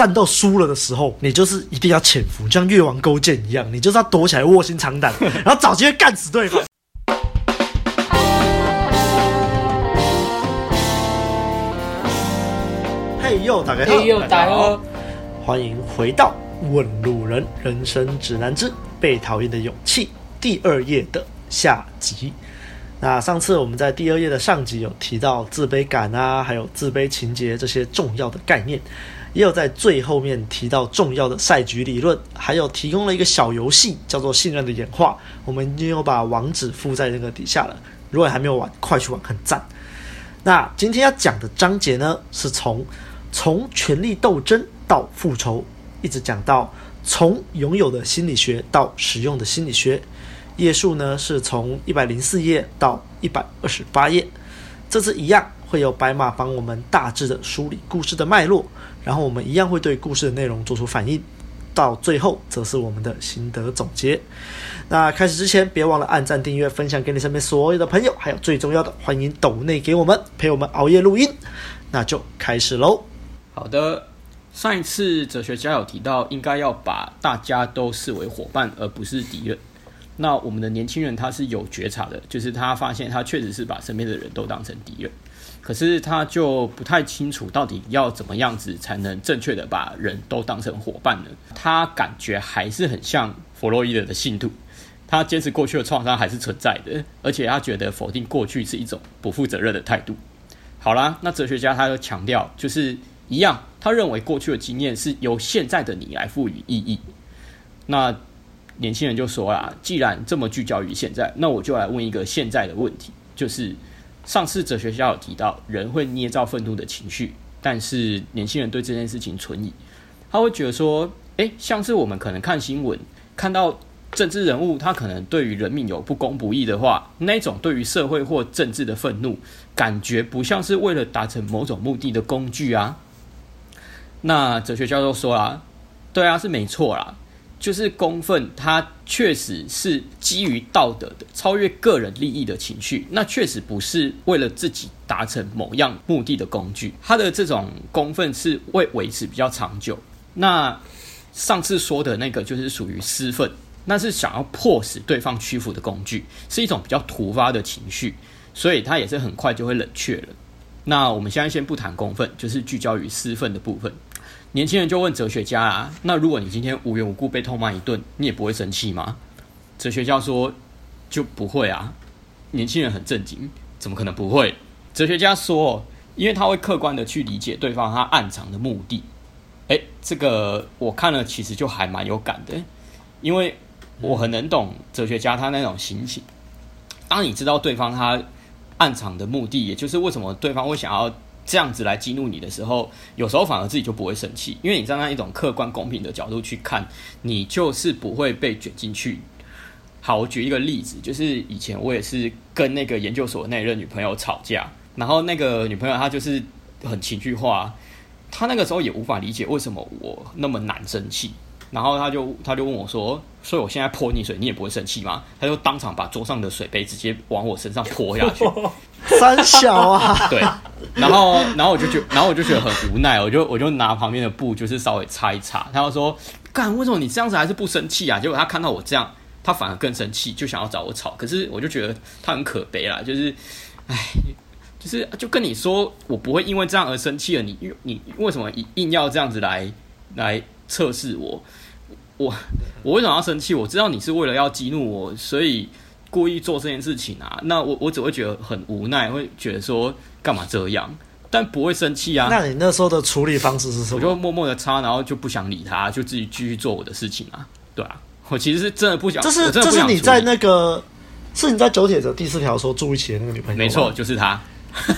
战斗输了的时候，你就是一定要潜伏，就像越王勾践一样，你就是要躲起来卧薪尝胆，然后找机会干死对方。嘿呦，大家好，嘿呦，大家好，欢迎回到《问路人人生指南之被讨厌的勇气》第二页的下集。那上次我们在第二页的上集有提到自卑感啊，还有自卑情节这些重要的概念，也有在最后面提到重要的赛局理论，还有提供了一个小游戏叫做信任的演化。我们已经有把网址附在那个底下了，如果还没有玩，快去玩，很赞。那今天要讲的章节呢，是从从权力斗争到复仇，一直讲到从拥有的心理学到实用的心理学。页数呢是从一百零四页到一百二十八页，这次一样会有白马帮我们大致的梳理故事的脉络，然后我们一样会对故事的内容做出反应，到最后则是我们的心得总结。那开始之前，别忘了按赞、订阅、分享给你身边所有的朋友，还有最重要的，欢迎抖内给我们陪我们熬夜录音。那就开始喽。好的，上一次哲学家有提到，应该要把大家都视为伙伴，而不是敌人。那我们的年轻人他是有觉察的，就是他发现他确实是把身边的人都当成敌人，可是他就不太清楚到底要怎么样子才能正确的把人都当成伙伴呢？他感觉还是很像弗洛伊德的信徒，他坚持过去的创伤还是存在的，而且他觉得否定过去是一种不负责任的态度。好啦，那哲学家他就强调，就是一样，他认为过去的经验是由现在的你来赋予意义。那年轻人就说啦，既然这么聚焦于现在，那我就来问一个现在的问题，就是上次哲学家有提到，人会捏造愤怒的情绪，但是年轻人对这件事情存疑，他会觉得说，诶，像是我们可能看新闻，看到政治人物他可能对于人民有不公不义的话，那种对于社会或政治的愤怒，感觉不像是为了达成某种目的的工具啊。那哲学家就说啦，对啊，是没错啦。就是公愤，它确实是基于道德的、超越个人利益的情绪。那确实不是为了自己达成某样目的的工具。他的这种公愤是为维持比较长久。那上次说的那个就是属于私愤，那是想要迫使对方屈服的工具，是一种比较突发的情绪，所以它也是很快就会冷却了。那我们现在先不谈公愤，就是聚焦于私愤的部分。年轻人就问哲学家啊，那如果你今天无缘无故被痛骂一顿，你也不会生气吗？哲学家说就不会啊。年轻人很震惊，怎么可能不会？哲学家说，因为他会客观的去理解对方他暗藏的目的。诶，这个我看了其实就还蛮有感的，因为我很能懂哲学家他那种心情。当你知道对方他暗藏的目的，也就是为什么对方会想要。这样子来激怒你的时候，有时候反而自己就不会生气，因为你站在一种客观公平的角度去看，你就是不会被卷进去。好，我举一个例子，就是以前我也是跟那个研究所那任女朋友吵架，然后那个女朋友她就是很情绪化，她那个时候也无法理解为什么我那么难生气。然后她就她就问我说：“所以我现在泼你水，你也不会生气吗？”他就当场把桌上的水杯直接往我身上泼下去。三小啊，对。然后然后我就觉，然后我就觉得很无奈，我就我就拿旁边的布，就是稍微擦一擦。他就说：“干，为什么你这样子还是不生气啊？”结果他看到我这样，他反而更生气，就想要找我吵。可是我就觉得他很可悲啦，就是，哎，就是就跟你说，我不会因为这样而生气了。你你为什么硬要这样子来来测试我？我我为什么要生气？我知道你是为了要激怒我，所以故意做这件事情啊。那我我只会觉得很无奈，会觉得说干嘛这样，但不会生气啊。那你那时候的处理方式是什么？我就默默的擦，然后就不想理他，就自己继续做我的事情啊。对啊，我其实是真的不想。这是这是你在那个是你在九铁的第四条说住一起的那个女朋友？没错，就是他。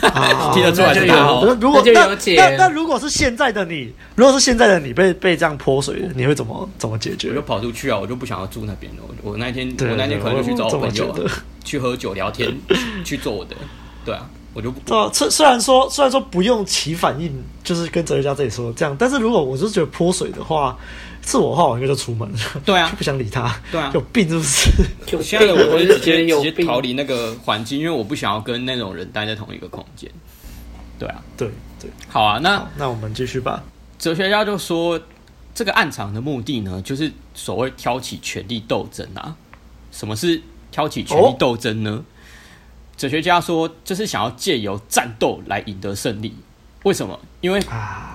啊、听得出来就有。如果那那那如果是现在的你，如果是现在的你被被这样泼水，你会怎么怎么解决？我就跑出去啊！我就不想要住那边了。我我那天我那天可能就去找我朋友去喝酒聊天，去做我的。对啊，我就不。啊，虽虽然说虽然说不用起反应，就是跟哲学家这里说这样，但是如果我是觉得泼水的话。是我的话，我应该就出门了。对啊，就不想理他。对啊，有病是不是？我现在的我会直接直接逃离那个环境，因为我不想要跟那种人待在同一个空间。对啊，对对。好啊，那那我们继续吧。哲学家就说，这个暗藏的目的呢，就是所谓挑起权力斗争啊。什么是挑起权力斗争呢？哦、哲学家说，这是想要借由战斗来赢得胜利。为什么？因为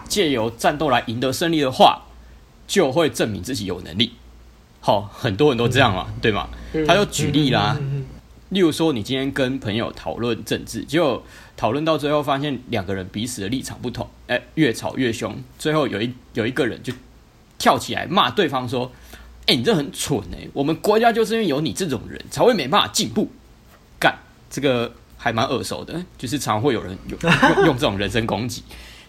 借由战斗来赢得胜利的话，就会证明自己有能力。好，很多人都这样嘛，对吗？他就举例啦，例如说，你今天跟朋友讨论政治，结果讨论到最后发现两个人彼此的立场不同，哎，越吵越凶，最后有一有一个人就跳起来骂对方说：“哎，你这很蠢哎！我们国家就是因为有你这种人才会没办法进步。”这个还蛮耳熟的，就是常会有人 用用用这种人身攻击。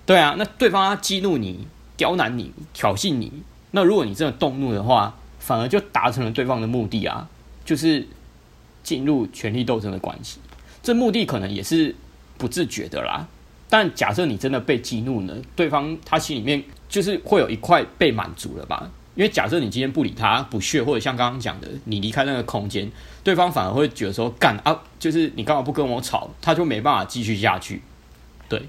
对啊，那对方他激怒你、刁难你、挑衅你，那如果你真的动怒的话，反而就达成了对方的目的啊，就是进入权力斗争的关系。这目的可能也是不自觉的啦。但假设你真的被激怒呢，对方他心里面就是会有一块被满足了吧？因为假设你今天不理他、不屑，或者像刚刚讲的，你离开那个空间，对方反而会觉得说干啊，就是你干嘛不跟我吵，他就没办法继续下去。对，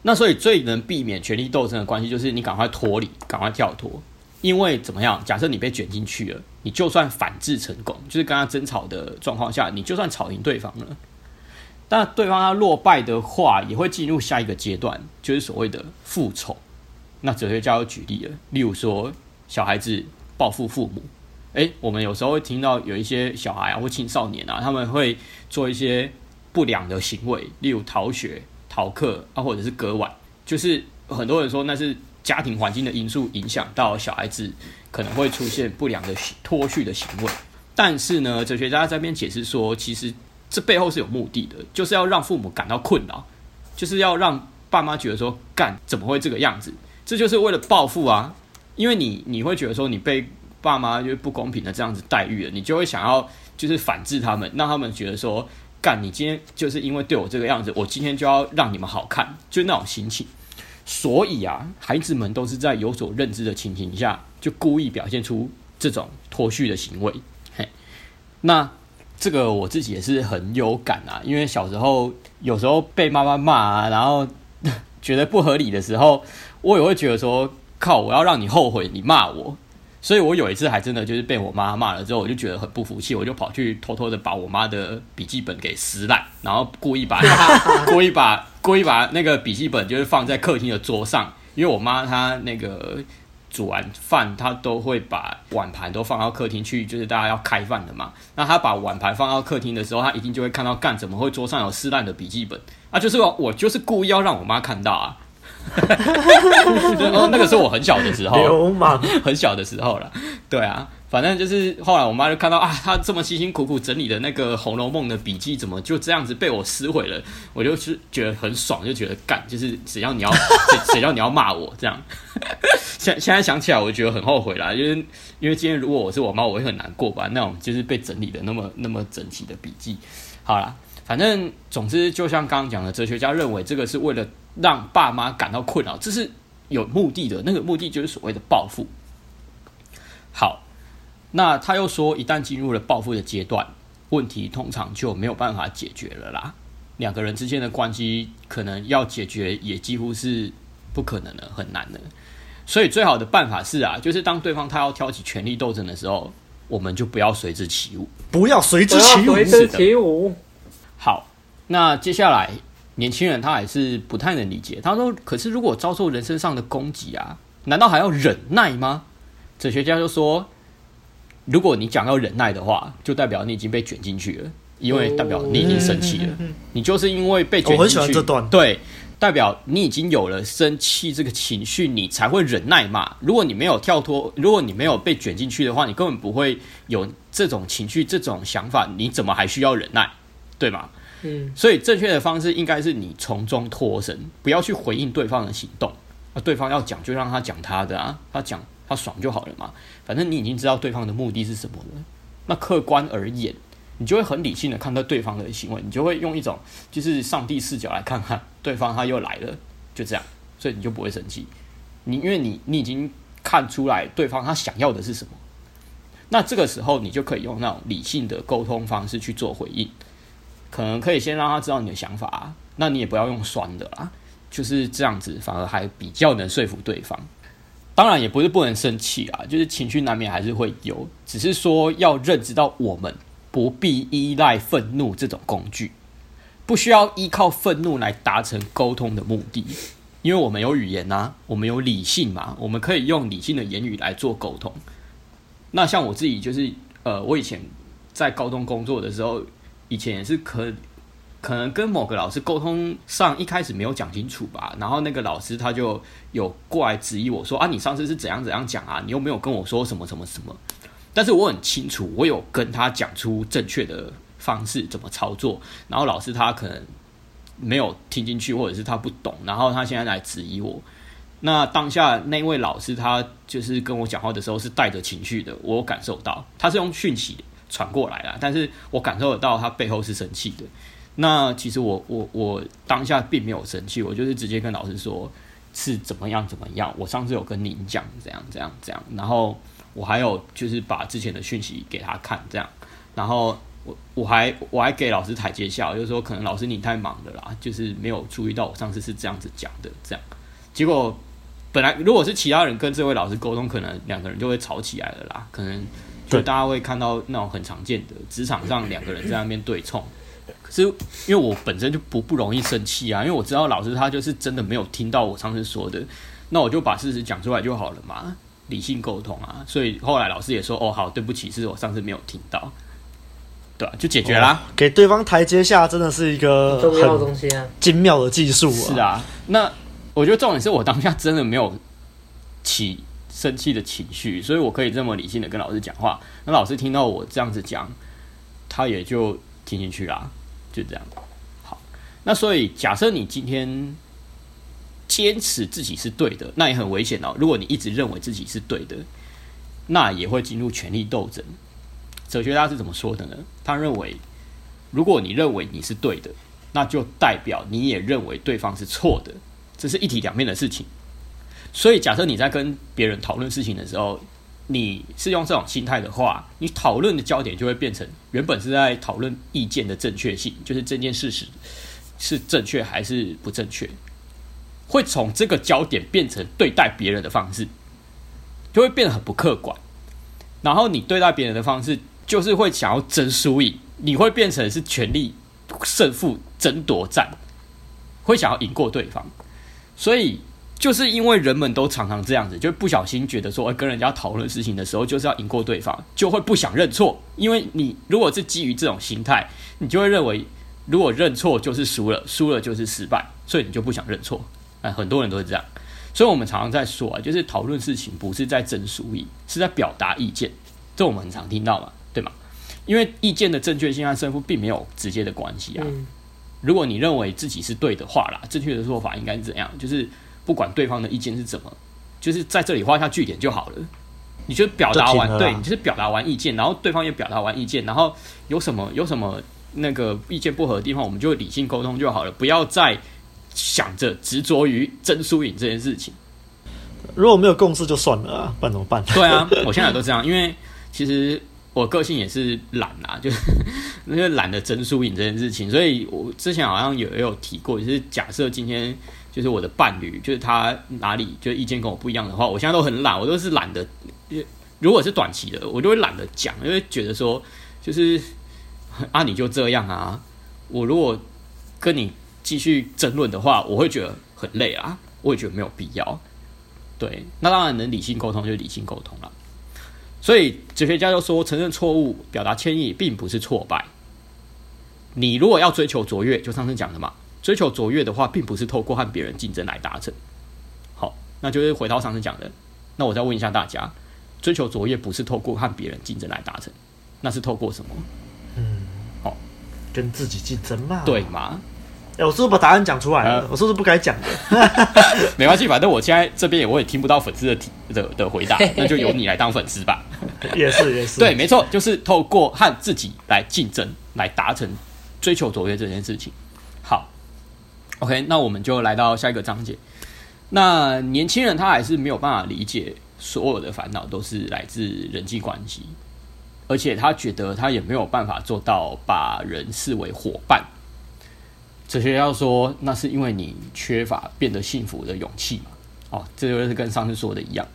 那所以最能避免权力斗争的关系，就是你赶快脱离，赶快跳脱。因为怎么样？假设你被卷进去了，你就算反制成功，就是跟他争吵的状况下，你就算吵赢对方了，但对方他落败的话，也会进入下一个阶段，就是所谓的复仇。那哲学家有举例了，例如说小孩子报复父母，诶，我们有时候会听到有一些小孩啊或青少年啊，他们会做一些不良的行为，例如逃学、逃课啊，或者是割腕，就是很多人说那是。家庭环境的因素影响到小孩子可能会出现不良的脱序的行为，但是呢，哲学家这边解释说，其实这背后是有目的的，就是要让父母感到困扰，就是要让爸妈觉得说，干怎么会这个样子？这就是为了报复啊！因为你你会觉得说，你被爸妈就是不公平的这样子待遇了，你就会想要就是反制他们，让他们觉得说，干你今天就是因为对我这个样子，我今天就要让你们好看，就那种心情。所以啊，孩子们都是在有所认知的情形下，就故意表现出这种脱序的行为。嘿，那这个我自己也是很有感啊，因为小时候有时候被妈妈骂啊，然后 觉得不合理的时候，我也会觉得说，靠，我要让你后悔你骂我。所以我有一次还真的就是被我妈骂了之后，我就觉得很不服气，我就跑去偷偷的把我妈的笔记本给撕烂，然后故意把 故意把故意把那个笔记本就是放在客厅的桌上，因为我妈她那个煮完饭，她都会把碗盘都放到客厅去，就是大家要开饭的嘛。那她把碗盘放到客厅的时候，她一定就会看到干怎么会桌上有撕烂的笔记本啊？就是我我就是故意要让我妈看到啊。那个是我很小的时候，流氓，很小的时候了。对啊，反正就是后来我妈就看到啊，她这么辛辛苦苦整理的那个《红楼梦》的笔记，怎么就这样子被我撕毁了？我就是觉得很爽，就觉得干，就是只要你要，只要你要骂我这样。现现在想起来，我觉得很后悔啦，因为因为今天如果我是我妈，我会很难过吧？那种就是被整理的那么那么整齐的笔记。好啦，反正总之，就像刚刚讲的，哲学家认为这个是为了。让爸妈感到困扰，这是有目的的。那个目的就是所谓的报复。好，那他又说，一旦进入了报复的阶段，问题通常就没有办法解决了啦。两个人之间的关系可能要解决，也几乎是不可能的，很难的。所以，最好的办法是啊，就是当对方他要挑起权力斗争的时候，我们就不要随之起舞，不要随之起舞，随之起舞。好，那接下来。年轻人他还是不太能理解。他说：“可是如果遭受人身上的攻击啊，难道还要忍耐吗？”哲学家就说：“如果你讲要忍耐的话，就代表你已经被卷进去了，因为代表你已经生气了。你就是因为被卷进去，我很喜欢这段。对，代表你已经有了生气这个情绪，你才会忍耐嘛。如果你没有跳脱，如果你没有被卷进去的话，你根本不会有这种情绪、这种想法。你怎么还需要忍耐？对吗？”所以正确的方式应该是你从中脱身，不要去回应对方的行动。啊，对方要讲就让他讲他的啊，他讲他爽就好了嘛。反正你已经知道对方的目的是什么了。那客观而言，你就会很理性的看待对方的行为，你就会用一种就是上帝视角来看看对方他又来了，就这样，所以你就不会生气。你因为你你已经看出来对方他想要的是什么，那这个时候你就可以用那种理性的沟通方式去做回应。可能可以先让他知道你的想法啊，那你也不要用酸的啦，就是这样子，反而还比较能说服对方。当然也不是不能生气啊，就是情绪难免还是会有，只是说要认知到我们不必依赖愤怒这种工具，不需要依靠愤怒来达成沟通的目的，因为我们有语言啊，我们有理性嘛，我们可以用理性的言语来做沟通。那像我自己就是，呃，我以前在高中工作的时候，以前也是可。可能跟某个老师沟通上一开始没有讲清楚吧，然后那个老师他就有过来质疑我说啊，你上次是怎样怎样讲啊，你又没有跟我说什么什么什么。但是我很清楚，我有跟他讲出正确的方式怎么操作，然后老师他可能没有听进去，或者是他不懂，然后他现在来质疑我。那当下那位老师他就是跟我讲话的时候是带着情绪的，我感受到他是用讯息传过来的，但是我感受得到他背后是生气的。那其实我我我当下并没有生气，我就是直接跟老师说是怎么样怎么样。我上次有跟您讲这样这样这样，然后我还有就是把之前的讯息给他看这样，然后我我还我还给老师台阶下，就是说可能老师你太忙了啦，就是没有注意到我上次是这样子讲的这样。结果本来如果是其他人跟这位老师沟通，可能两个人就会吵起来了啦，可能就大家会看到那种很常见的职场上两个人在那边对冲。可是因为我本身就不不容易生气啊，因为我知道老师他就是真的没有听到我上次说的，那我就把事实讲出来就好了嘛，理性沟通啊。所以后来老师也说，哦，好，对不起，是我上次没有听到，对啊，就解决啦。给对方台阶下，真的是一个重要的东西啊，精妙的技术啊。是啊，那我觉得重点是我当下真的没有起生气的情绪，所以我可以这么理性的跟老师讲话。那老师听到我这样子讲，他也就听进去啦。就这样，好，那所以假设你今天坚持自己是对的，那也很危险哦。如果你一直认为自己是对的，那也会进入权力斗争。哲学家是怎么说的呢？他认为，如果你认为你是对的，那就代表你也认为对方是错的，这是一体两面的事情。所以，假设你在跟别人讨论事情的时候，你是用这种心态的话，你讨论的焦点就会变成原本是在讨论意见的正确性，就是这件事实是正确还是不正确，会从这个焦点变成对待别人的方式，就会变得很不客观。然后你对待别人的方式，就是会想要争输赢，你会变成是权力胜负争夺战，会想要赢过对方，所以。就是因为人们都常常这样子，就不小心觉得说，跟人家讨论事情的时候，就是要赢过对方，就会不想认错。因为你如果是基于这种心态，你就会认为，如果认错就是输了，输了就是失败，所以你就不想认错。哎，很多人都是这样。所以我们常常在说啊，就是讨论事情不是在争输赢，是在表达意见。这我们很常听到嘛，对吗？因为意见的正确性和胜负并没有直接的关系啊。如果你认为自己是对的话啦，正确的做法应该是怎样？就是。不管对方的意见是怎么，就是在这里画下句点就好了。你就表达完，对，你就是表达完意见，然后对方也表达完意见，然后有什么有什么那个意见不合的地方，我们就理性沟通就好了，不要再想着执着于争输赢这件事情。如果没有共识就算了啊，不然怎么办？对啊，我现在都这样，因为其实我个性也是懒啊，就是因为 懒得争输赢这件事情，所以我之前好像有也有提过，就是假设今天。就是我的伴侣，就是他哪里就意见跟我不一样的话，我现在都很懒，我都是懒得。如果是短期的，我就会懒得讲，因为觉得说，就是啊，你就这样啊。我如果跟你继续争论的话，我会觉得很累啊，我也觉得没有必要。对，那当然能理性沟通就理性沟通了。所以哲学家就说，承认错误、表达歉意，并不是挫败。你如果要追求卓越，就上次讲的嘛。追求卓越的话，并不是透过和别人竞争来达成。好，那就是回到上次讲的。那我再问一下大家，追求卓越不是透过和别人竞争来达成，那是透过什么？嗯，好，跟自己竞争嘛？对吗？哎、欸，我是不是把答案讲出来了？呃、我是不是不该讲的？没关系，反正我现在这边也我也听不到粉丝的的的回答，那就由你来当粉丝吧。也是也是，对，没错，就是透过和自己来竞争来达成追求卓越这件事情。好。OK，那我们就来到下一个章节。那年轻人他还是没有办法理解所有的烦恼都是来自人际关系，而且他觉得他也没有办法做到把人视为伙伴。哲学家说，那是因为你缺乏变得幸福的勇气嘛。哦，这就是跟上次说的一样。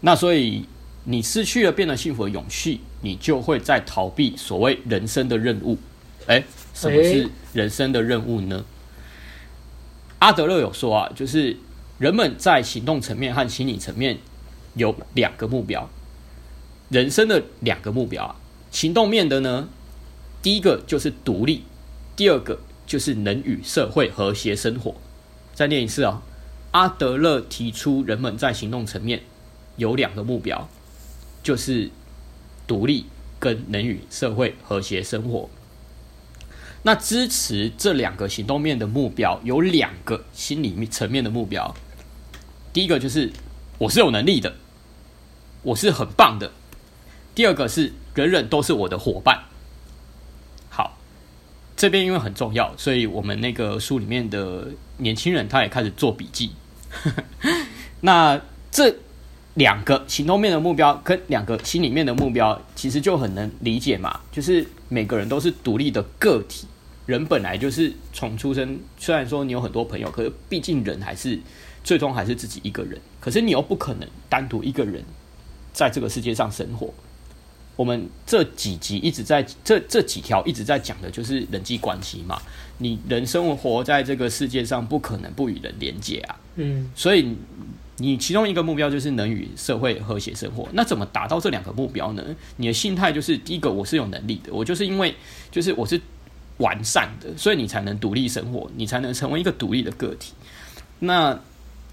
那所以你失去了变得幸福的勇气，你就会在逃避所谓人生的任务。诶，什么是人生的任务呢？阿德勒有说啊，就是人们在行动层面和心理层面有两个目标，人生的两个目标啊。行动面的呢，第一个就是独立，第二个就是能与社会和谐生活。再念一次啊，阿德勒提出人们在行动层面有两个目标，就是独立跟能与社会和谐生活。那支持这两个行动面的目标有两个心理层面的目标。第一个就是我是有能力的，我是很棒的。第二个是人人都是我的伙伴。好，这边因为很重要，所以我们那个书里面的年轻人他也开始做笔记。那这两个行动面的目标跟两个心里面的目标，其实就很能理解嘛，就是。每个人都是独立的个体，人本来就是从出生，虽然说你有很多朋友，可是毕竟人还是最终还是自己一个人。可是你又不可能单独一个人在这个世界上生活。我们这几集一直在这这几条一直在讲的就是人际关系嘛。你人生活在这个世界上，不可能不与人连接啊。嗯，所以。你其中一个目标就是能与社会和谐生活，那怎么达到这两个目标呢？你的心态就是第一个，我是有能力的，我就是因为就是我是完善的，所以你才能独立生活，你才能成为一个独立的个体。那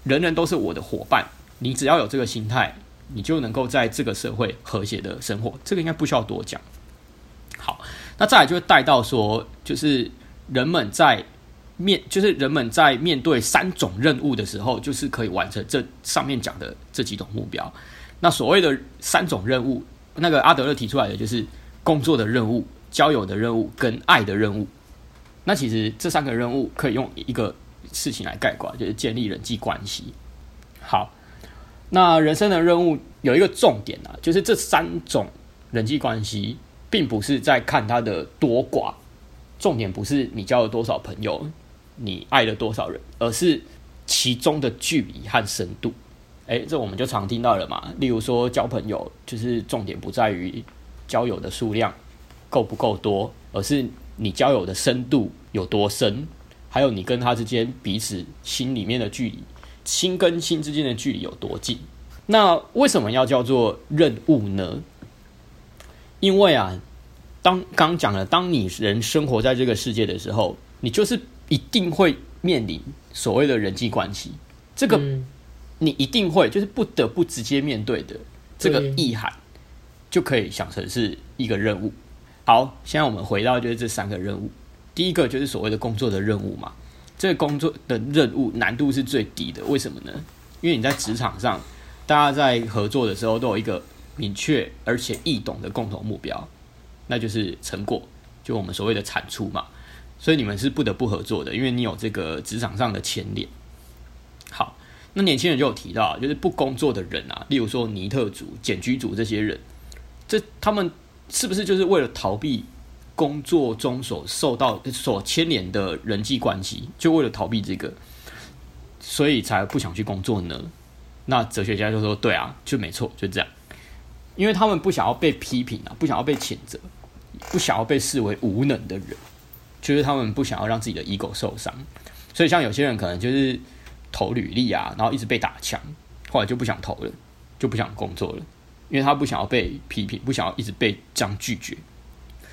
人人都是我的伙伴，你只要有这个心态，你就能够在这个社会和谐的生活。这个应该不需要多讲。好，那再来就会带到说，就是人们在。面就是人们在面对三种任务的时候，就是可以完成这上面讲的这几种目标。那所谓的三种任务，那个阿德勒提出来的就是工作的任务、交友的任务跟爱的任务。那其实这三个任务可以用一个事情来概括，就是建立人际关系。好，那人生的任务有一个重点啊，就是这三种人际关系，并不是在看它的多寡，重点不是你交了多少朋友。你爱了多少人，而是其中的距离和深度。哎，这我们就常听到了嘛。例如说，交朋友就是重点不在于交友的数量够不够多，而是你交友的深度有多深，还有你跟他之间彼此心里面的距离，心跟心之间的距离有多近。那为什么要叫做任务呢？因为啊，当刚讲了，当你人生活在这个世界的时候，你就是。一定会面临所谓的人际关系，这个你一定会就是不得不直接面对的这个意涵，就可以想成是一个任务。好，现在我们回到就是这三个任务，第一个就是所谓的工作的任务嘛，这个工作的任务难度是最低的，为什么呢？因为你在职场上，大家在合作的时候都有一个明确而且易懂的共同目标，那就是成果，就我们所谓的产出嘛。所以你们是不得不合作的，因为你有这个职场上的牵连。好，那年轻人就有提到，就是不工作的人啊，例如说尼特族、茧居族这些人，这他们是不是就是为了逃避工作中所受到、所牵连的人际关系，就为了逃避这个，所以才不想去工作呢？那哲学家就说：对啊，就没错，就这样，因为他们不想要被批评啊，不想要被谴责，不想要被视为无能的人。就是他们不想要让自己的 ego 受伤，所以像有些人可能就是投履历啊，然后一直被打枪，后来就不想投了，就不想工作了，因为他不想要被批评，不想要一直被这样拒绝。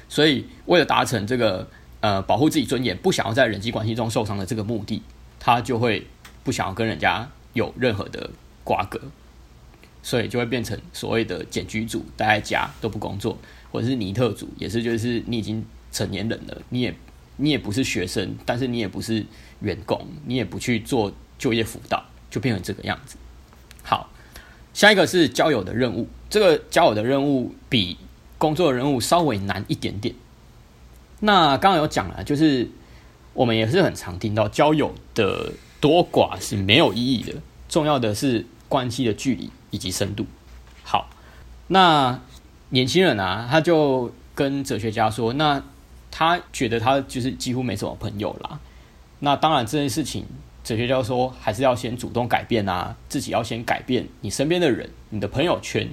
所以为了达成这个呃保护自己尊严，不想要在人际关系中受伤的这个目的，他就会不想要跟人家有任何的瓜葛，所以就会变成所谓的茧居组，待在家都不工作，或者是尼特组，也是就是你已经成年人了，你也。你也不是学生，但是你也不是员工，你也不去做就业辅导，就变成这个样子。好，下一个是交友的任务。这个交友的任务比工作任务稍微难一点点。那刚刚有讲了，就是我们也是很常听到交友的多寡是没有意义的，重要的是关系的距离以及深度。好，那年轻人啊，他就跟哲学家说，那。他觉得他就是几乎没什么朋友啦。那当然这件事情哲学家说，还是要先主动改变啊，自己要先改变，你身边的人、你的朋友圈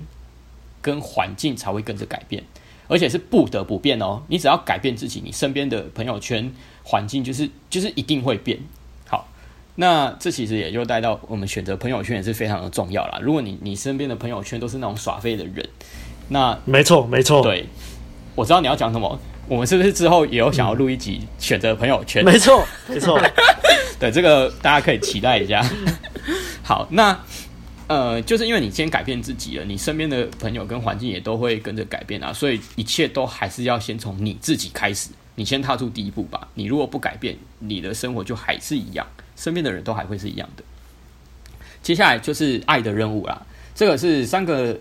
跟环境才会跟着改变，而且是不得不变哦。你只要改变自己，你身边的朋友圈环境就是就是一定会变。好，那这其实也就带到我们选择朋友圈也是非常的重要啦。如果你你身边的朋友圈都是那种耍废的人，那没错没错，对，我知道你要讲什么。我们是不是之后也有想要录一集选择朋友圈？没错，没错。对，这个大家可以期待一下。好，那呃，就是因为你先改变自己了，你身边的朋友跟环境也都会跟着改变啊，所以一切都还是要先从你自己开始，你先踏出第一步吧。你如果不改变，你的生活就还是一样，身边的人都还会是一样的。接下来就是爱的任务啦，这个是三个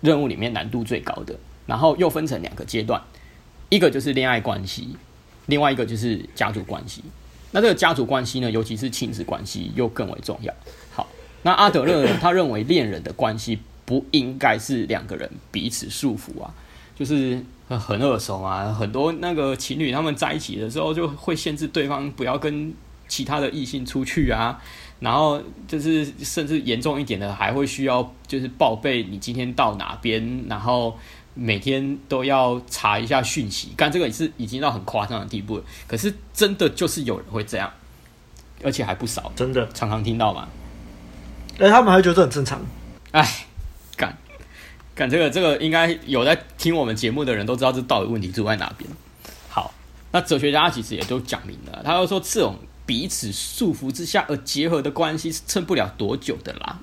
任务里面难度最高的，然后又分成两个阶段。一个就是恋爱关系，另外一个就是家族关系。那这个家族关系呢，尤其是亲子关系，又更为重要。好，那阿德勒呢，他认为恋人的关系不应该是两个人彼此束缚啊，就是很耳熟啊，很多那个情侣他们在一起的时候，就会限制对方不要跟其他的异性出去啊，然后就是甚至严重一点的，还会需要就是报备你今天到哪边，然后。每天都要查一下讯息，干这个也是已经到很夸张的地步了。可是真的就是有人会这样，而且还不少，真的常常听到嘛。哎，他们还觉得这很正常。哎，干干这个这个，应该有在听我们节目的人都知道这到底问题出在哪边。好，那哲学家其实也都讲明了，他就说这种彼此束缚之下而结合的关系是撑不了多久的啦。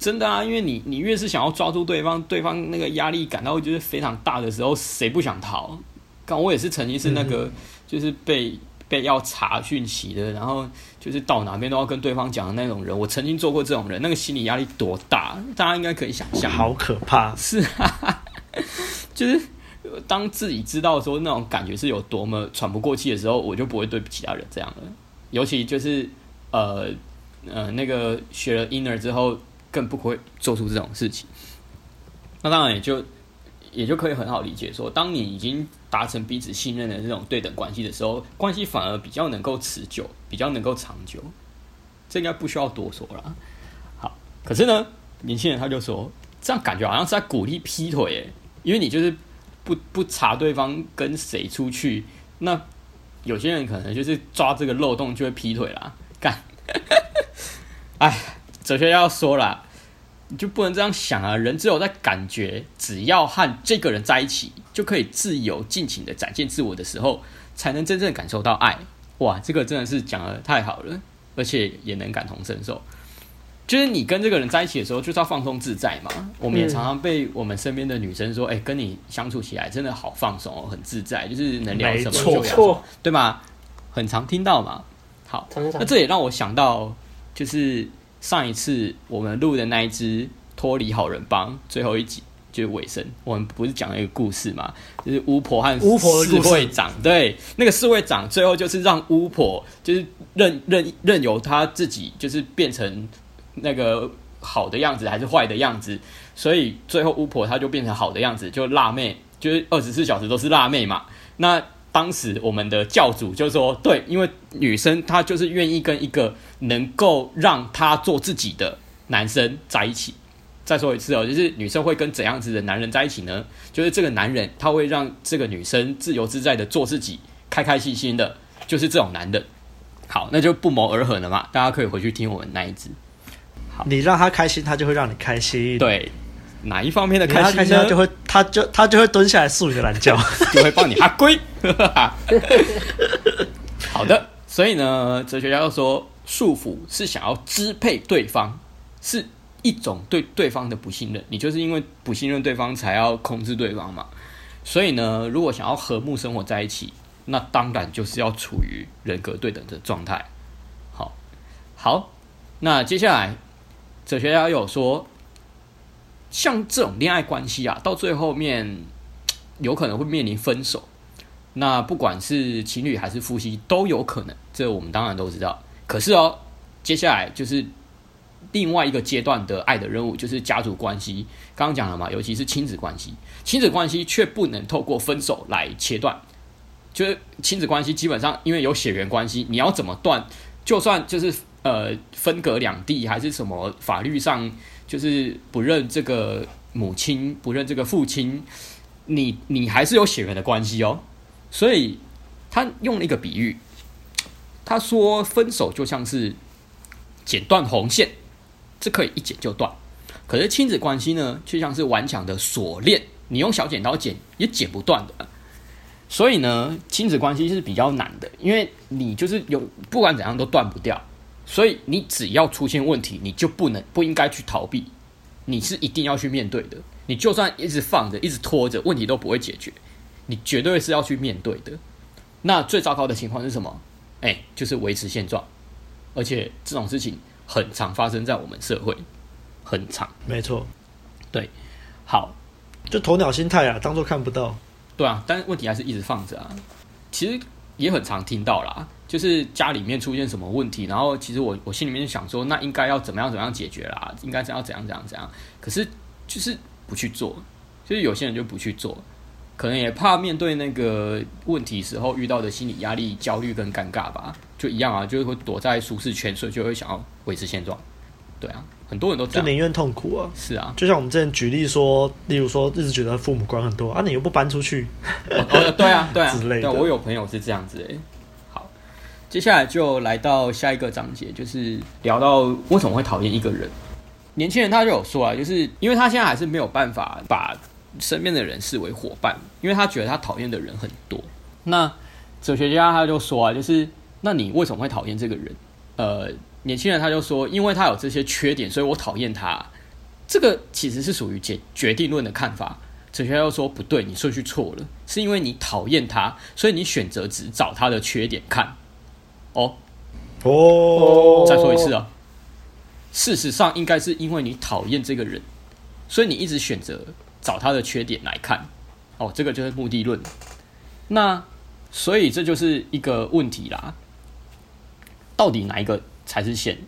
真的啊，因为你你越是想要抓住对方，对方那个压力感到就是非常大的时候，谁不想逃？刚我也是曾经是那个，嗯、就是被被要查讯息的，然后就是到哪边都要跟对方讲的那种人。我曾经做过这种人，那个心理压力多大，大家应该可以想象。好可怕！是啊，就是当自己知道说那种感觉是有多么喘不过气的时候，我就不会对其他人这样了。尤其就是呃呃那个学了 inner 之后。更不会做出这种事情。那当然也就也就可以很好理解说，当你已经达成彼此信任的这种对等关系的时候，关系反而比较能够持久，比较能够长久。这应该不需要多说了。好，可是呢，年轻人他就说，这样感觉好像是在鼓励劈腿，因为你就是不不查对方跟谁出去，那有些人可能就是抓这个漏洞就会劈腿啦。干，哎。哲学家要说了，你就不能这样想啊！人只有在感觉，只要和这个人在一起，就可以自由尽情的展现自我的时候，才能真正感受到爱。哇，这个真的是讲的太好了，而且也能感同身受。就是你跟这个人在一起的时候，就是要放松自在嘛。我们也常常被我们身边的女生说：“哎、欸，跟你相处起来真的好放松哦，很自在，就是能聊什么就聊什么，对吗？”很常听到嘛。好，那这也让我想到，就是。上一次我们录的那一支脱离好人帮最后一集就是尾声，我们不是讲了一个故事嘛？就是巫婆和巫婆侍卫长，对，那个侍卫长最后就是让巫婆就是任任任由他自己就是变成那个好的样子还是坏的样子，所以最后巫婆她就变成好的样子，就辣妹，就是二十四小时都是辣妹嘛。那当时我们的教主就说：“对，因为女生她就是愿意跟一个能够让她做自己的男生在一起。”再说一次哦，就是女生会跟怎样子的男人在一起呢？就是这个男人他会让这个女生自由自在的做自己，开开心心的，就是这种男人。好，那就不谋而合了嘛。大家可以回去听我们那一支。好，你让他开心，他就会让你开心。对。哪一方面的开心呢？开心他就会，他就他就会蹲下来竖你的懒觉，就会帮你哈龟。哈哈哈好的，所以呢，哲学家又说，束缚是想要支配对方，是一种对对方的不信任。你就是因为不信任对方，才要控制对方嘛。所以呢，如果想要和睦生活在一起，那当然就是要处于人格对等的状态。好，好，那接下来哲学家又说。像这种恋爱关系啊，到最后面有可能会面临分手。那不管是情侣还是夫妻都有可能，这我们当然都知道。可是哦，接下来就是另外一个阶段的爱的任务，就是家族关系。刚刚讲了嘛，尤其是亲子关系，亲子关系却不能透过分手来切断。就是亲子关系基本上因为有血缘关系，你要怎么断？就算就是呃分隔两地，还是什么法律上就是不认这个母亲，不认这个父亲，你你还是有血缘的关系哦。所以他用了一个比喻，他说分手就像是剪断红线，这可以一剪就断。可是亲子关系呢，就像是顽强的锁链，你用小剪刀剪也剪不断的。所以呢，亲子关系是比较难的，因为你就是有不管怎样都断不掉。所以你只要出现问题，你就不能不应该去逃避，你是一定要去面对的。你就算一直放着，一直拖着，问题都不会解决。你绝对是要去面对的。那最糟糕的情况是什么？哎，就是维持现状，而且这种事情很常发生在我们社会，很常。没错，对，好，就鸵鸟心态啊，当做看不到。对啊，但是问题还是一直放着啊。其实也很常听到啦，就是家里面出现什么问题，然后其实我我心里面就想说，那应该要怎么样怎么样解决啦？应该怎样怎样怎样怎样？可是就是不去做，就是有些人就不去做，可能也怕面对那个问题时候遇到的心理压力、焦虑跟尴尬吧，就一样啊，就是会躲在舒适圈，所以就会想要维持现状。对啊。很多人都这样，就宁愿痛苦啊！是啊，就像我们之前举例说，例如说，一直觉得父母管很多啊，你又不搬出去，哦哦、对啊，对啊，之类的。我有朋友是这样子诶。好，接下来就来到下一个章节，就是聊到为什么会讨厌一个人。年轻人他就有说啊，就是因为他现在还是没有办法把身边的人视为伙伴，因为他觉得他讨厌的人很多。那哲学家他就说啊，就是那你为什么会讨厌这个人？呃。年轻人他就说，因为他有这些缺点，所以我讨厌他。这个其实是属于决决定论的看法。哲学家又说不对，你顺序错了，是因为你讨厌他，所以你选择只找他的缺点看。哦哦，再说一次啊。事实上，应该是因为你讨厌这个人，所以你一直选择找他的缺点来看。哦，这个就是目的论。那所以这就是一个问题啦。到底哪一个？才是先。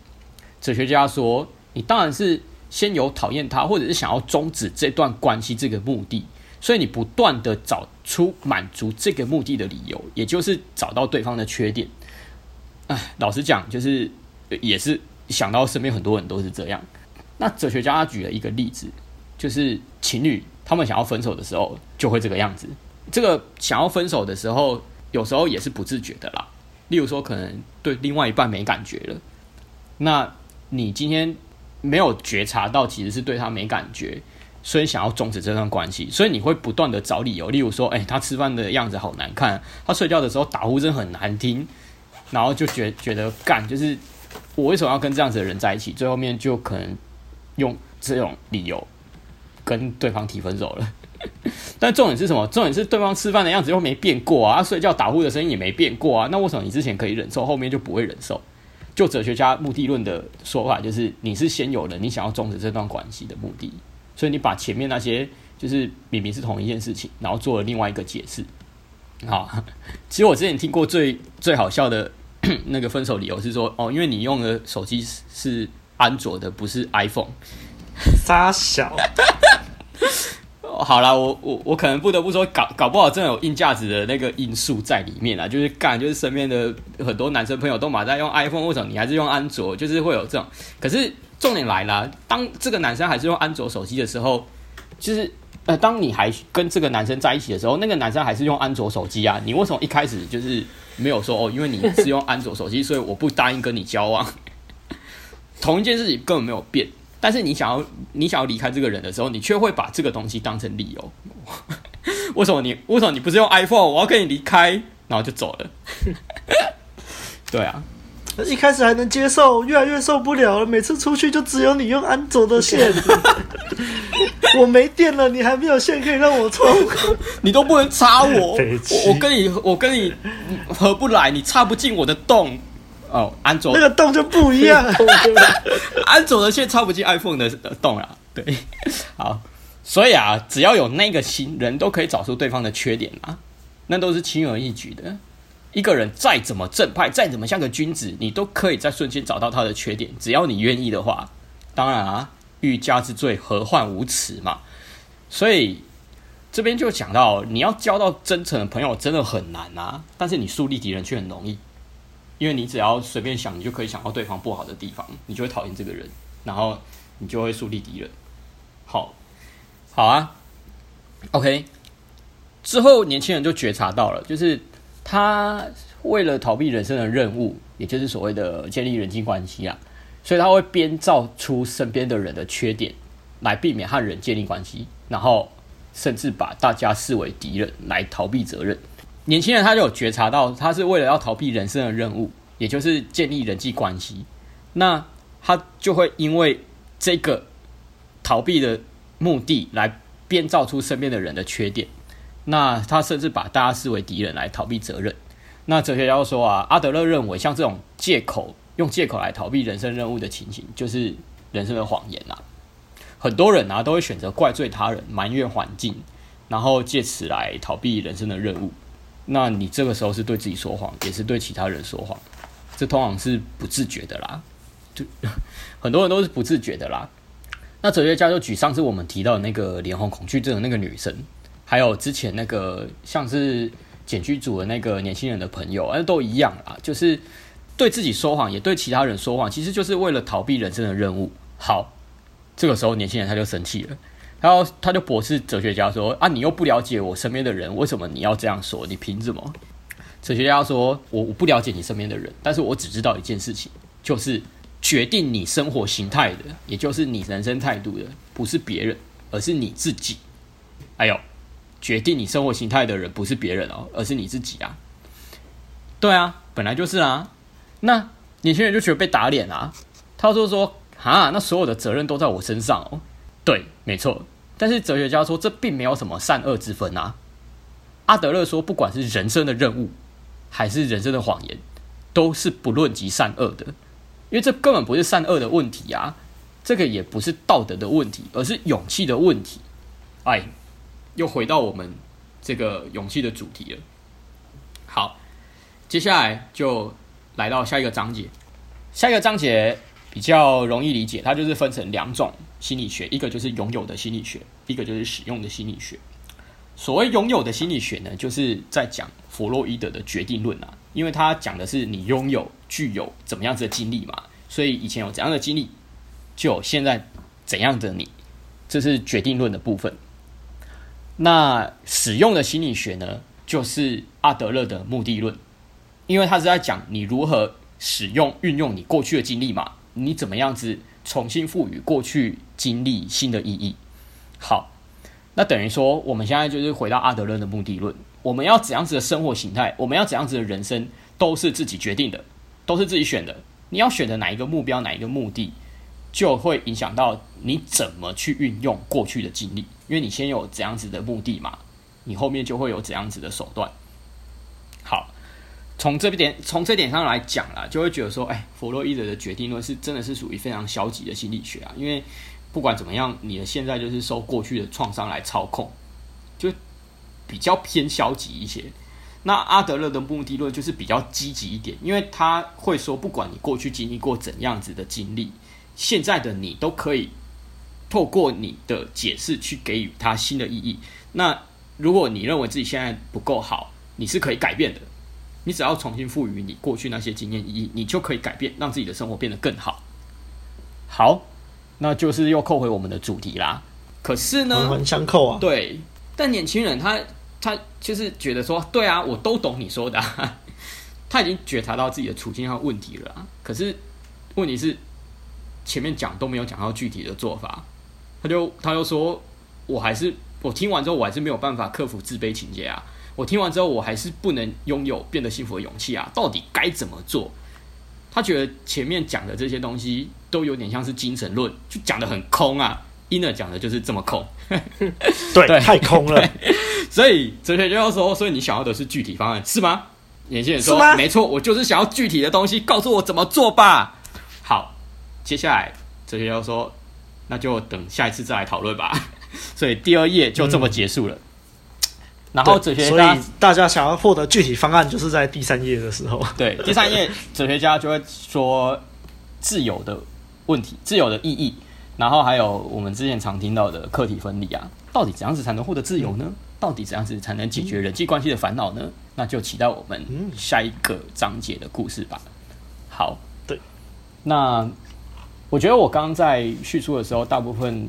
哲学家说，你当然是先有讨厌他，或者是想要终止这段关系这个目的，所以你不断的找出满足这个目的的理由，也就是找到对方的缺点。哎，老实讲，就是也是想到身边很多人都是这样。那哲学家举了一个例子，就是情侣他们想要分手的时候就会这个样子。这个想要分手的时候，有时候也是不自觉的啦。例如说，可能对另外一半没感觉了。那你今天没有觉察到，其实是对他没感觉，所以想要终止这段关系，所以你会不断的找理由，例如说，哎，他吃饭的样子好难看，他睡觉的时候打呼声很难听，然后就觉觉得干，就是我为什么要跟这样子的人在一起？最后面就可能用这种理由跟对方提分手了。但重点是什么？重点是对方吃饭的样子又没变过啊，睡觉打呼的声音也没变过啊，那为什么你之前可以忍受，后面就不会忍受？就哲学家目的论的说法，就是你是先有了你想要终止这段关系的目的，所以你把前面那些就是明明是同一件事情，然后做了另外一个解释。好，其实我之前听过最最好笑的 那个分手理由是说，哦，因为你用的手机是安卓的，不是 iPhone。杀小。好啦，我我我可能不得不说，搞搞不好真的有硬价值的那个因素在里面啊，就是干，就是身边的很多男生朋友都马在用 iPhone，为什么你还是用安卓？就是会有这种。可是重点来了，当这个男生还是用安卓手机的时候，就是呃，当你还跟这个男生在一起的时候，那个男生还是用安卓手机啊，你为什么一开始就是没有说哦，因为你是用安卓手机，所以我不答应跟你交往？同一件事情根本没有变。但是你想要你想要离开这个人的时候，你却会把这个东西当成理由。为什么你为什么你不是用 iPhone？我要跟你离开，然后就走了。对啊，一开始还能接受，越来越受不了了。每次出去就只有你用安卓的线，我没电了，你还没有线可以让我充，你都不能插我。我，我跟你我跟你合不来，你插不进我的洞。哦，安卓那个洞就不一样，安卓的线插不进 iPhone 的洞啊。对，好，所以啊，只要有那个心，人都可以找出对方的缺点啊，那都是轻而易举的。一个人再怎么正派，再怎么像个君子，你都可以在瞬间找到他的缺点，只要你愿意的话。当然啊，欲加之罪，何患无辞嘛。所以这边就讲到，你要交到真诚的朋友真的很难啊，但是你树立敌人却很容易。因为你只要随便想，你就可以想到对方不好的地方，你就会讨厌这个人，然后你就会树立敌人。好，好啊，OK。之后年轻人就觉察到了，就是他为了逃避人生的任务，也就是所谓的建立人际关系啊，所以他会编造出身边的人的缺点，来避免和人建立关系，然后甚至把大家视为敌人来逃避责任。年轻人他就有觉察到，他是为了要逃避人生的任务，也就是建立人际关系，那他就会因为这个逃避的目的来编造出身边的人的缺点。那他甚至把大家视为敌人来逃避责任。那哲学家说啊，阿德勒认为像这种借口，用借口来逃避人生任务的情形，就是人生的谎言啊。很多人啊都会选择怪罪他人、埋怨环境，然后借此来逃避人生的任务。那你这个时候是对自己说谎，也是对其他人说谎。这通常是不自觉的啦，就 很多人都是不自觉的啦。那哲学家就举上次我们提到的那个脸红恐惧症的那个女生。还有之前那个像是检举组的那个年轻人的朋友，都一样啊，就是对自己说谎，也对其他人说谎，其实就是为了逃避人生的任务。好，这个时候年轻人他就生气了，然后他就驳斥哲学家说：“啊，你又不了解我身边的人，为什么你要这样说？你凭什么？”哲学家说：“我我不了解你身边的人，但是我只知道一件事情，就是决定你生活形态的，也就是你人生态度的，不是别人，而是你自己。”哎呦。决定你生活形态的人不是别人哦，而是你自己啊。对啊，本来就是啊。那年轻人就觉得被打脸啊。他就说：“啊，那所有的责任都在我身上哦。”对，没错。但是哲学家说，这并没有什么善恶之分啊。阿德勒说，不管是人生的任务，还是人生的谎言，都是不论及善恶的，因为这根本不是善恶的问题啊。这个也不是道德的问题，而是勇气的问题。哎。又回到我们这个勇气的主题了。好，接下来就来到下一个章节。下一个章节比较容易理解，它就是分成两种心理学，一个就是拥有的心理学，一个就是使用的心理学。所谓拥有的心理学呢，就是在讲弗洛伊德的决定论啊，因为他讲的是你拥有具有怎么样子的经历嘛，所以以前有怎样的经历，就有现在怎样的你，这是决定论的部分。那使用的心理学呢，就是阿德勒的目的论，因为他是在讲你如何使用、运用你过去的经历嘛，你怎么样子重新赋予过去经历新的意义。好，那等于说我们现在就是回到阿德勒的目的论，我们要怎样子的生活形态，我们要怎样子的人生，都是自己决定的，都是自己选的。你要选择哪一个目标，哪一个目的，就会影响到你怎么去运用过去的经历。因为你先有怎样子的目的嘛，你后面就会有怎样子的手段。好，从这点从这点上来讲啦，就会觉得说，哎，弗洛伊德的决定论是真的是属于非常消极的心理学啊。因为不管怎么样，你的现在就是受过去的创伤来操控，就比较偏消极一些。那阿德勒的目的论就是比较积极一点，因为他会说，不管你过去经历过怎样子的经历，现在的你都可以。透过你的解释去给予他新的意义。那如果你认为自己现在不够好，你是可以改变的。你只要重新赋予你过去那些经验意义，你就可以改变，让自己的生活变得更好。好，那就是又扣回我们的主题啦。可是呢，环环相扣啊。对，但年轻人他他就是觉得说，对啊，我都懂你说的啊。他已经觉察到自己的处境和问题了啊。可是问题是，前面讲都没有讲到具体的做法。他就他就说，我还是我听完之后，我还是没有办法克服自卑情节啊！我听完之后，我还是不能拥有变得幸福的勇气啊！到底该怎么做？他觉得前面讲的这些东西都有点像是精神论，就讲的很空啊。Inner 讲的就是这么空，对，对太空了。所以哲学家说，所以你想要的是具体方案是吗？年轻人说，没错，我就是想要具体的东西，告诉我怎么做吧。好，接下来哲学家说。那就等下一次再来讨论吧。所以第二页就这么结束了。嗯、然后哲学家，所以大家想要获得具体方案，就是在第三页的时候。对，第三页哲学家就会说自由的问题、自由的意义，然后还有我们之前常听到的课题分离啊，到底怎样子才能获得自由呢？嗯、到底怎样子才能解决人际关系的烦恼呢？嗯、那就期待我们下一个章节的故事吧。好，对，那我觉得我刚刚在叙述的时候，大部分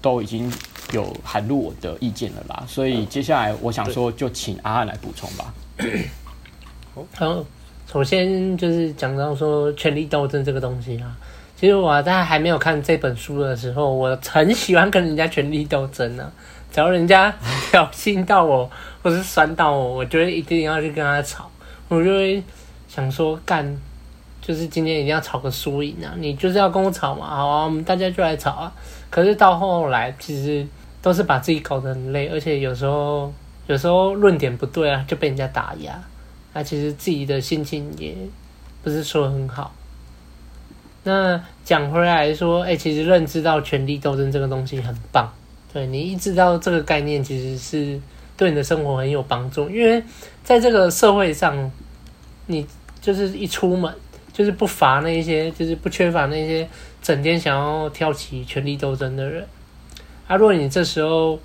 都已经有涵入我的意见了啦，所以接下来我想说，就请阿汉来补充吧。好，首先就是讲到说权力斗争这个东西啊，其实我在还没有看这本书的时候，我很喜欢跟人家权力斗争呢。只要人家挑衅到我，或是酸到我，我就会一定要去跟他吵。我就会想说，干，就是今天一定要吵个输赢啊！你就是要跟我吵嘛，好啊，我们大家就来吵啊。可是到后来，其实都是把自己搞得很累，而且有时候有时候论点不对啊，就被人家打压。那其实自己的心情也不是说很好。那讲回来说，哎、其实认知到权力斗争这个东西很棒。对，你一知道这个概念，其实是对你的生活很有帮助。因为在这个社会上，你就是一出门，就是不乏那些，就是不缺乏那些整天想要挑起权力斗争的人。啊，如果你这时候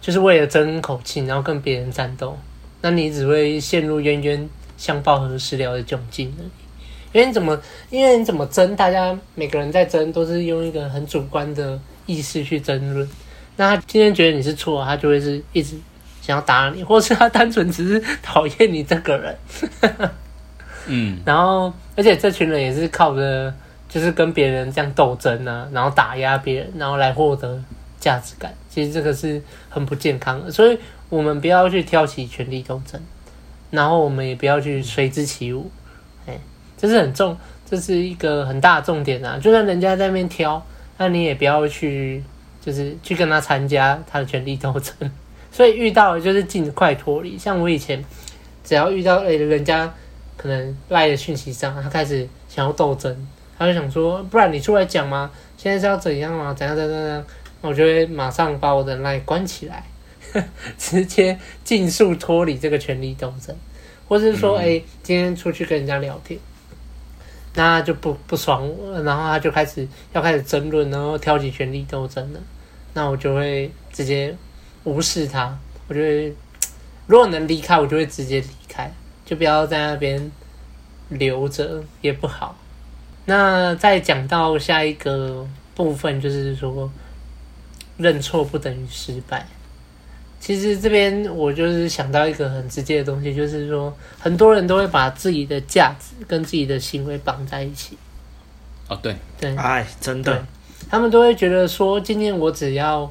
就是为了争口气，然后跟别人战斗，那你只会陷入冤冤相报何时了的窘境。因为你怎么，因为你怎么争，大家每个人在争，都是用一个很主观的意识去争论。那他今天觉得你是错，他就会是一直想要打你，或是他单纯只是讨厌你这个人。嗯，然后而且这群人也是靠着就是跟别人这样斗争啊，然后打压别人，然后来获得价值感。其实这个是很不健康的，所以我们不要去挑起权力斗争，然后我们也不要去随之起舞。哎，这是很重，这是一个很大的重点啊！就算人家在那边挑，那你也不要去。就是去跟他参加他的权力斗争，所以遇到的就是尽快脱离。像我以前，只要遇到诶、人家可能赖的讯息上，他开始想要斗争，他就想说，不然你出来讲吗？现在是要怎样吗？怎样怎样怎样？我就会马上把我的赖关起来，直接尽速脱离这个权力斗争，或是说，诶、欸、今天出去跟人家聊天。那就不不爽我，然后他就开始要开始争论，然后挑起权力斗争了。那我就会直接无视他，我就会如果能离开，我就会直接离开，就不要在那边留着也不好。那再讲到下一个部分，就是说认错不等于失败。其实这边我就是想到一个很直接的东西，就是说很多人都会把自己的价值跟自己的行为绑在一起。哦，对对，哎，真的，他们都会觉得说，今天我只要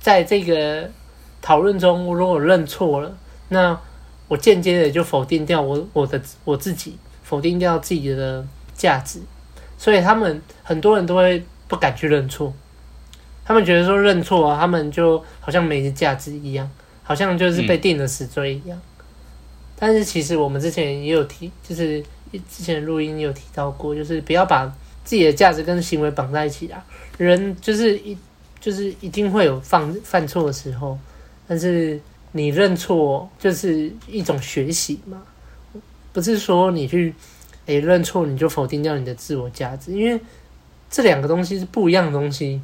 在这个讨论中，如果认错了，那我间接的就否定掉我我的我自己，否定掉自己的价值，所以他们很多人都会不敢去认错。他们觉得说认错啊，他们就好像没价值一样，好像就是被定了死罪一样。嗯。但是其实我们之前也有提，就是之前录音也有提到过，就是不要把自己的价值跟行为绑在一起啊。人就是一就是一定会有犯犯错的时候，但是你认错就是一种学习嘛，不是说你去诶认错你就否定掉你的自我价值，因为这两个东西是不一样的东西。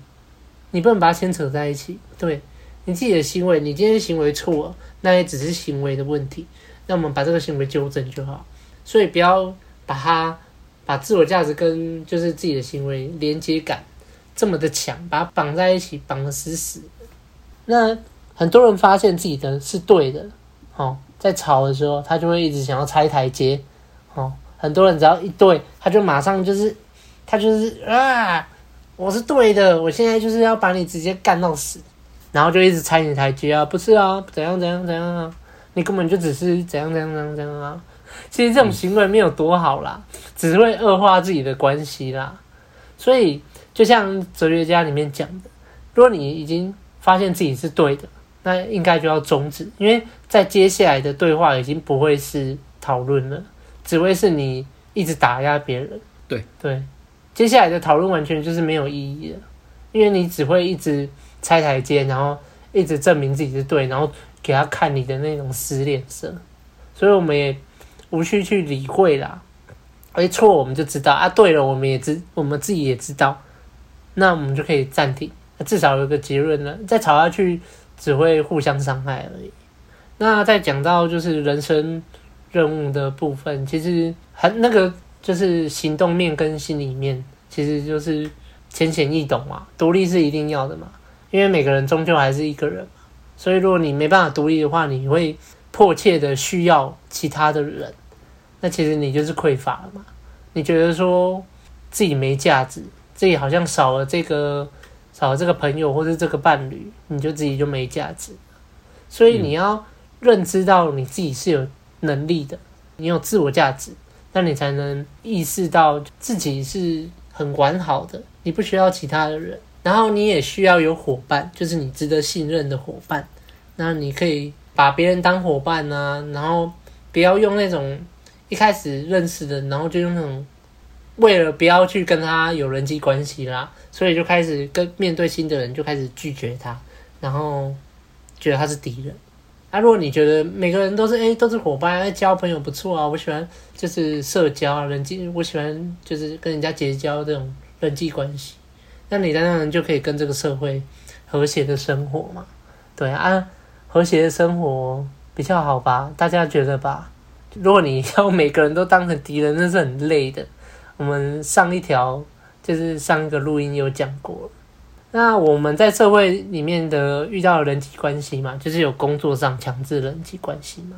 你不能把它牵扯在一起。对，你自己的行为，你今天行为错了，那也只是行为的问题。那我们把这个行为纠正就好。所以不要把它把自我价值跟就是自己的行为连接感这么的强，把它绑在一起，绑得死死。那很多人发现自己的是对的，哦，在吵的时候，他就会一直想要拆台阶。哦，很多人只要一对，他就马上就是他就是啊。我是对的，我现在就是要把你直接干到死，然后就一直踩你台阶啊！不是啊，怎样怎样怎样啊？你根本就只是怎样怎样怎样怎样啊！其实这种行为没有多好啦，只会恶化自己的关系啦。所以就像哲学家里面讲的，如果你已经发现自己是对的，那应该就要终止，因为在接下来的对话已经不会是讨论了，只会是你一直打压别人。对对。接下来的讨论完全就是没有意义的，因为你只会一直拆台阶，然后一直证明自己是对，然后给他看你的那种死脸色，所以我们也无需去理会啦。而错我们就知道啊，对了我们也知，我们自己也知道，那我们就可以暂停，至少有个结论了。再吵下去只会互相伤害而已。那再讲到就是人生任务的部分，其实很那个。就是行动面跟心里面，其实就是浅显易懂嘛。独立是一定要的嘛，因为每个人终究还是一个人嘛。所以如果你没办法独立的话，你会迫切的需要其他的人，那其实你就是匮乏了嘛。你觉得说自己没价值，自己好像少了这个少了这个朋友或是这个伴侣，你就自己就没价值。所以你要认知到你自己是有能力的，你有自我价值，那你才能意识到自己是很完好的，你不需要其他的人，然后你也需要有伙伴，就是你值得信任的伙伴。那你可以把别人当伙伴啊，然后不要用那种。一开始认识的，然后就用那种为了不要去跟他有人际关系啦，所以就开始跟面对新的人就开始拒绝他，然后觉得他是敌人。啊，如果你觉得每个人都是哎都是伙伴，哎交朋友不错啊，我喜欢就是社交啊，人际，我喜欢就是跟人家结交这种人际关系，那你当然就可以跟这个社会和谐的生活嘛。对啊，和谐的生活比较好吧？大家觉得吧？如果你要 每个人都当成敌人，那是很累的。我们上一条就是上一个录音有讲过。那我们在社会里面的遇到的人际关系嘛，就是有工作上强制人际关系嘛。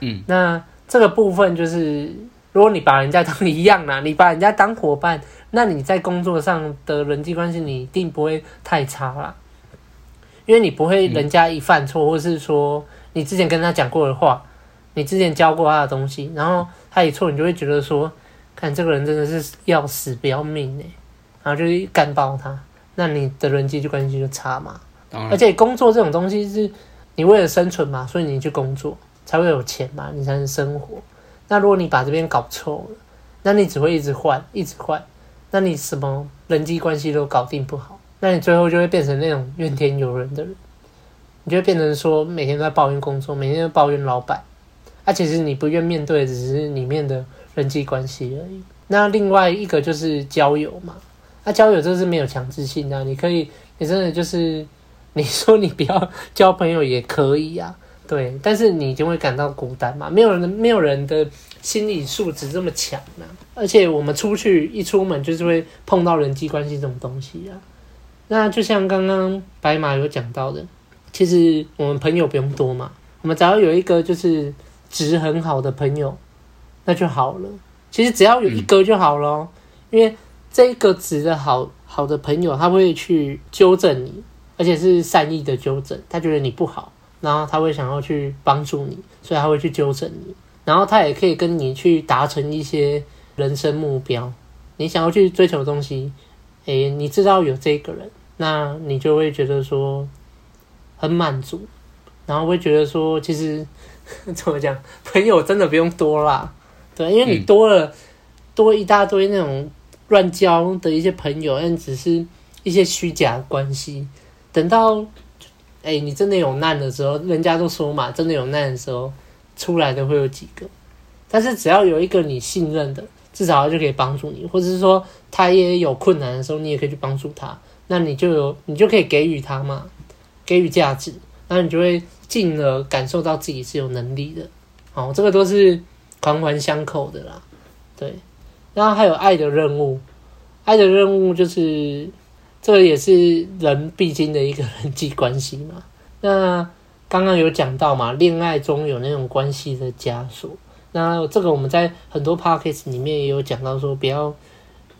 嗯，那这个部分就是，如果你把人家当一样啦，你把人家当伙伴，那你在工作上的人际关系你一定不会太差啦，因为你不会人家一犯错，或是说你之前跟他讲过的话。你之前教过他的东西，然后他一错，你就会觉得说，看这个人真的是要死不要命哎，然后就干爆他，那你的人际关系就差嘛。而且工作这种东西是你为了生存嘛，所以你去工作才会有钱嘛，你才能生活。那如果你把这边搞错了，那你只会一直换，一直换，那你什么人际关系都搞定不好，那你最后就会变成那种怨天尤人的人，你就会变成说每天都在抱怨工作，每天都抱怨老板。啊，其实你不愿面对，只是里面的人际关系而已。那另外一个就是交友嘛，那交友这是没有强制性的，你可以，你真的就是，你说你不要交朋友也可以啊，对，但是你就会感到孤单嘛，没有人，没有人的心理素质这么强啊。而且我们出去一出门就是会碰到人际关系这种东西啊。那就像刚刚白马有讲到的，其实我们朋友不用多嘛，我们只要有一个就是。值很好的朋友，那就好了。其实只要有一个就好了，嗯，因为这个值的好好的朋友，他会去纠正你，而且是善意的纠正。他觉得你不好，然后他会想要去帮助你，所以他会去纠正你。然后他也可以跟你去达成一些人生目标。你想要去追求的东西，诶，你知道有这个人，那你就会觉得说很满足，然后会觉得说其实。怎么讲？朋友真的不用多啦，对，因为你多了、嗯、多一大堆那种乱交的一些朋友，但只是一些虚假关系。等到哎、你真的有难的时候，人家都说嘛，真的有难的时候，出来的会有几个。但是只要有一个你信任的，至少他就可以帮助你，或者是说他也有困难的时候，你也可以去帮助他。那你就有，你就可以给予他嘛，给予价值，那你就会。进而感受到自己是有能力的，好，这个都是环环相扣的啦，对。然后还有爱的任务，爱的任务就是这个也是人必经的一个人际关系嘛。那刚刚有讲到嘛，恋爱中有那种关系的枷锁，那这个我们在很多 podcast 里面也有讲到，说不要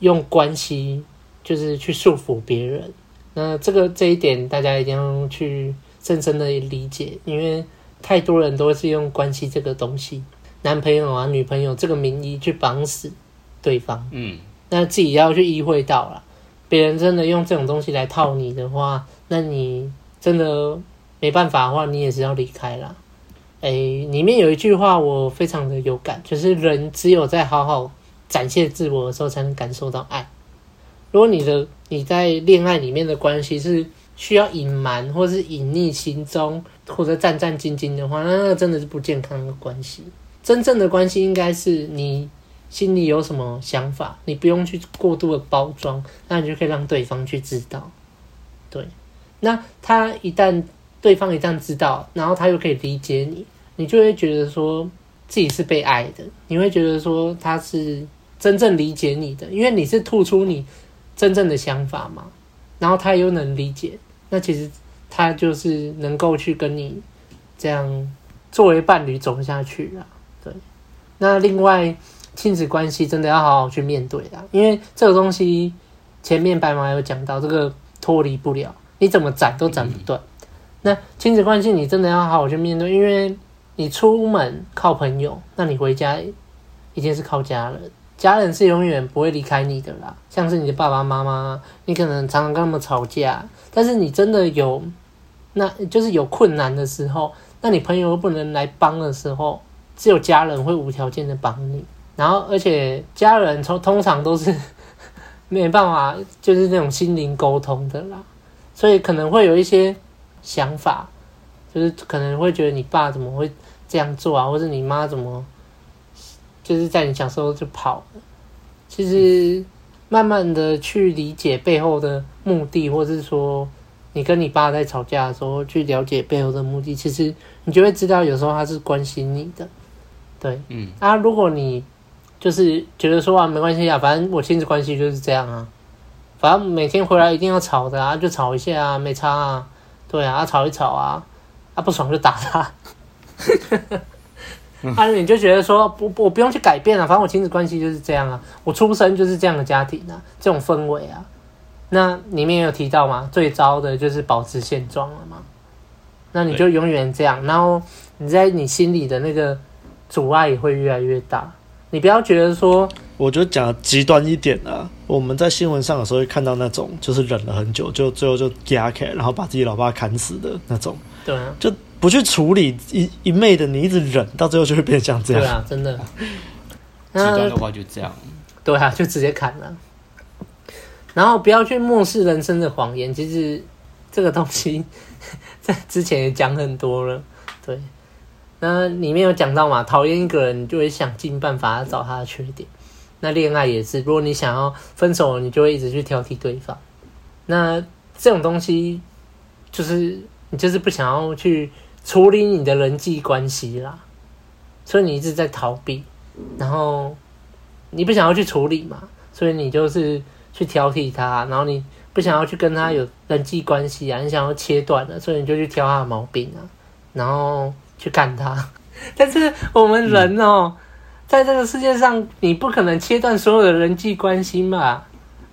用关系就是去束缚别人。那这个这一点大家一定要去。深深的理解，因为太多人都是用关系这个东西，男朋友啊、女朋友这个名义去绑死对方。嗯，那自己要去意会到了，别人真的用这种东西来套你的话，那你真的没办法的话，你也是要离开了。诶，里面有一句话我非常的有感，就是人只有在好好展现自我的时候，才能感受到爱。如果你的你在恋爱里面的关系是。需要隐瞒或是隐匿心中，或者战战兢兢的话，那那个真的是不健康的关系。真正的关系应该是你心里有什么想法，你不用去过度的包装，那你就可以让对方去知道。对，那他一旦对方一旦知道，然后他又可以理解你，你就会觉得说自己是被爱的，你会觉得说他是真正理解你的，因为你是吐出你真正的想法嘛，然后他又能理解，那其实他就是能够去跟你这样作为伴侣走下去啊。对，那另外亲子关系真的要好好去面对啊，因为这个东西前面白马有讲到，这个脱离不了，你怎么斩都斩不断。那亲子关系你真的要好好去面对，因为你出门靠朋友，那你回家一定是靠家人。家人是永远不会离开你的啦，像是你的爸爸妈妈，你可能常常跟他们吵架，但是你真的有，那就是有困难的时候，那你朋友又不能来帮的时候，只有家人会无条件的帮你。然后，而且家人通通常都是 没办法，就是那种心灵沟通的啦，所以可能会有一些想法，就是可能会觉得你爸怎么会这样做啊，或者你妈怎么。就是在你小时候就跑了，其实慢慢的去理解背后的目的，或是说你跟你爸在吵架的时候去了解背后的目的，其实你就会知道有时候他是关心你的，对，嗯，啊，如果你就是觉得说啊没关系啊，反正我亲子关系就是这样啊，反正每天回来一定要吵的啊，就吵一下啊，没差啊，对啊，吵一吵啊，啊不爽就打他。啊，你就觉得说不，我不用去改变了，反正我亲子关系就是这样啊，我出生就是这样的家庭啊，这种氛围啊，那里面有提到嘛，最糟的就是保持现状了嘛，那你就永远这样，然后你在你心里的那个阻碍也会越来越大，你不要觉得说，我就讲极端一点啊，我们在新闻上有时候会看到那种就是忍了很久，就最后就压开，然后把自己老爸砍死的那种，对啊，就。不去处理一一昧的，你一直忍，到最后就会变成像这样。对啊，真的。极端的话就这样。对啊，就直接砍了。然后不要去漠视人生的谎言，其实这个东西 在之前也讲很多了。对，那里面有讲到嘛，讨厌一个人，你就会想尽办法找他的缺点。那恋爱也是，如果你想要分手，你就会一直去挑剔对方。那这种东西就是你就是不想要去。处理你的人际关系啦，所以你一直在逃避，然后你不想要去处理嘛，所以你就是去挑剔他，然后你不想要去跟他有人际关系啊，你想要切断了，所以你就去挑他的毛病啊，然后去干他。但是我们人哦，在这个世界上，你不可能切断所有的人际关系嘛，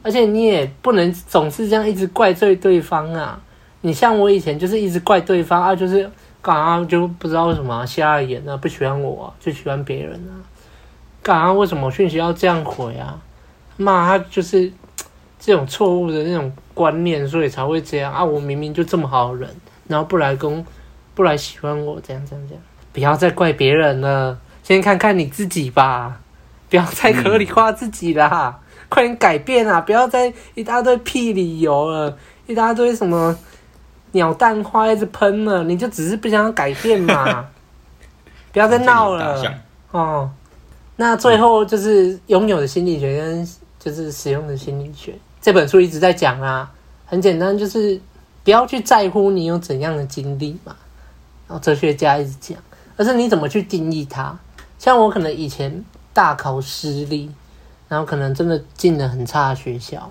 而且你也不能总是这样一直怪罪对方啊。你像我以前就是一直怪对方啊，就是。干啊，就不知道为什么瞎了眼啊，不喜欢我，就喜欢别人啊。干啊，为什么讯息要这样回啊？骂他就是这种错误的那种观念，所以才会这样啊。我明明就这么好的人，然后不来攻，不来喜欢我，怎样怎样怎样。不要再怪别人了，先看看你自己吧。不要再合理化自己啦，嗯、快点改变啊！不要再一大堆屁理由了，一大堆什么。鸟蛋花一直喷了，你就只是不想改变嘛？不要再闹了哦。那最后就是拥有的心理学跟就是使用的心理学这本书一直在讲啊，很简单，就是不要去在乎你有怎样的经历嘛。然后哲学家一直讲，而是你怎么去定义它。像我可能以前大考失利，然后可能真的进了很差的学校，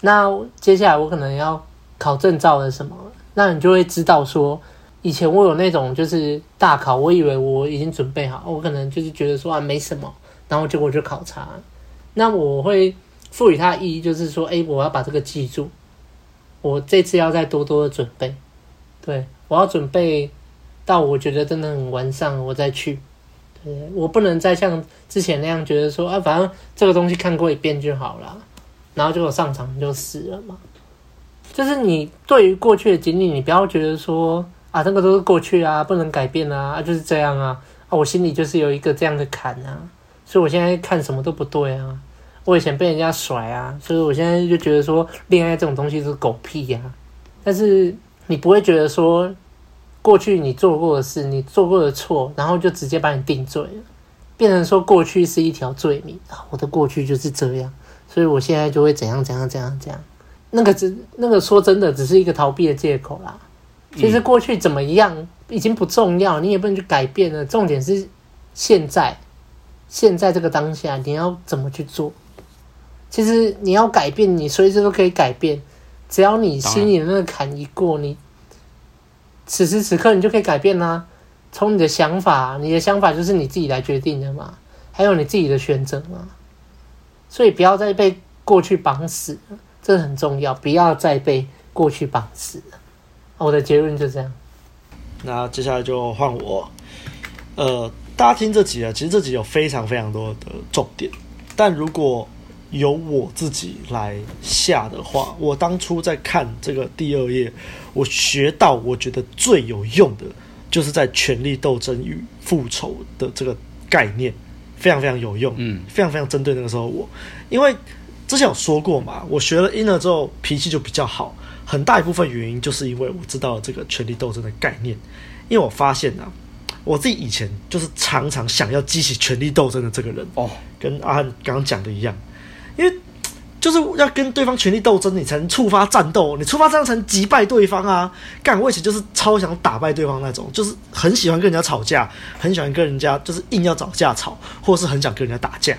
那接下来我可能要。考证照的什么，那你就会知道说，以前我有那种就是大考，我以为我已经准备好，我可能就是觉得说啊没什么，然后结果就考差。那我会赋予它意义，就是说，哎，我要把这个记住，我这次要再多多的准备，对，我要准备到我觉得真的很完善，我再去。对，我不能再像之前那样觉得说啊，反正这个东西看过一遍就好了，然后结果上场就死了嘛。就是你对于过去的经历，你不要觉得说啊，这个都是过去啊，不能改变啊，啊就是这样啊，啊，我心里就是有一个这样的坎啊，所以我现在看什么都不对啊，我以前被人家甩啊，所以我现在就觉得说恋爱这种东西是狗屁呀，啊，但是你不会觉得说过去你做过的事，你做过的错，然后就直接把你定罪了，变成说过去是一条罪名啊，我的过去就是这样，所以我现在就会怎样怎样怎样怎样。那个只那个说真的，只是一个逃避的借口啦。其实过去怎么样已经不重要，你也不能去改变了。重点是现在，现在这个当下你要怎么去做。其实你要改变，你随时都可以改变，只要你心里的那个坎一过，你此时此刻你就可以改变啦。从你的想法，你的想法就是你自己来决定的嘛，还有你自己的选择嘛。所以不要再被过去绑死了，这很重要，不要再被过去绑死了。我的结论就这样。那接下来就换我。呃，大家听这集啊，其实这集有非常非常多的重点，但如果由我自己来下的话，我当初在看这个第二页，我学到我觉得最有用的，就是在权力斗争与复仇的这个概念，非常非常有用，嗯，非常非常针对那个时候我，因为之前有说过嘛，我学了 Inner 之后脾气就比较好，很大一部分原因就是因为我知道了这个权力斗争的概念，因为我发现啊，我自己以前就是常常想要激起权力斗争的这个人哦，跟阿汉刚刚讲的一样。因为就是要跟对方权力斗争，你才能触发战斗，你触发战斗才能击败对方啊！干，我以前就是超想打败对方那种，就是很喜欢跟人家吵架，很喜欢跟人家就是硬要找架吵，或是很想跟人家打架，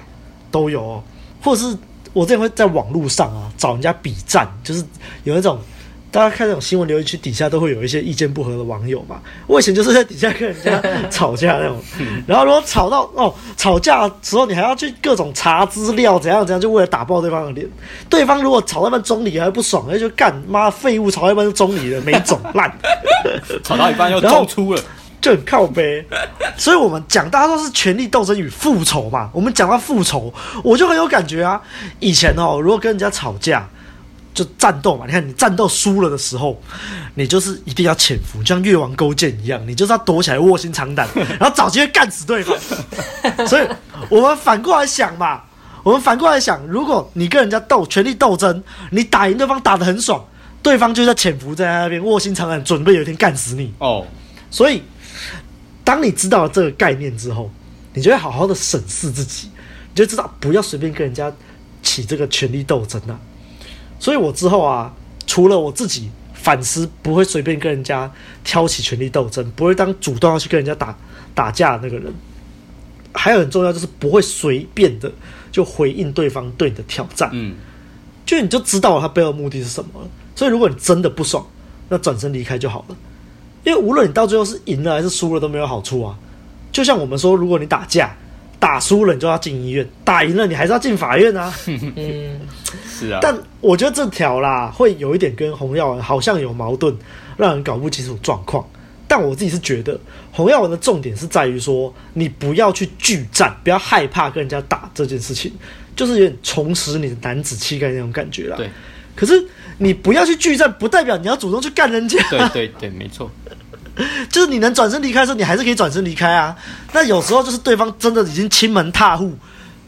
都有哦。或是我之前会在网络上啊找人家比战，就是有那种。大家看那种新闻留言区底下都会有一些意见不合的网友嘛。我以前就是在底下跟人家吵架那种，然后如果吵到哦吵架的时候，你还要去各种查资料，怎样怎样，就为了打爆对方的脸。对方如果吵到一半中离还不爽，那就干妈废物，吵到一半就中离了，没种烂。吵到一半又中出了，就很靠北。所以我们讲大家都是权力斗争与复仇嘛。我们讲到复仇，我就很有感觉啊。以前哦，如果跟人家吵架。就战斗嘛，你看你战斗输了的时候，你就是一定要潜伏，就像越王勾践一样，你就是要躲起来卧薪尝胆，然后找机会干死对方。所以，我们反过来想嘛，我们反过来想，如果你跟人家斗权力斗争，你打赢对方打得很爽，对方就在潜伏在那边卧薪尝胆，准备有一天干死你。哦，所以当你知道了这个概念之后，你就会好好的审视自己，你就知道不要随便跟人家起这个权力斗争啊。所以我之后啊，除了我自己反思，不会随便跟人家挑起权力斗争，不会当主动要去跟人家打打架的那个人，还有很重要就是不会随便的就回应对方对你的挑战。嗯，就你就知道他背后目的是什么了。所以如果你真的不爽，那转身离开就好了。因为无论你到最后是赢了还是输了都没有好处啊。就像我们说，如果你打架。打输了你就要进医院，打赢了你还是要进法院啊。嗯，是啊。但我觉得这条啦会有一点跟洪耀文好像有矛盾，让人搞不清楚状况。但我自己是觉得洪耀文的重点是在于说，你不要去拒战，不要害怕跟人家打这件事情，就是有点重拾你的男子气概那种感觉啦。对。可是你不要去拒战，不代表你要主动去干人家。对对对，没错。就是你能转身离开的时候，你还是可以转身离开啊。那有时候就是对方真的已经亲门踏户，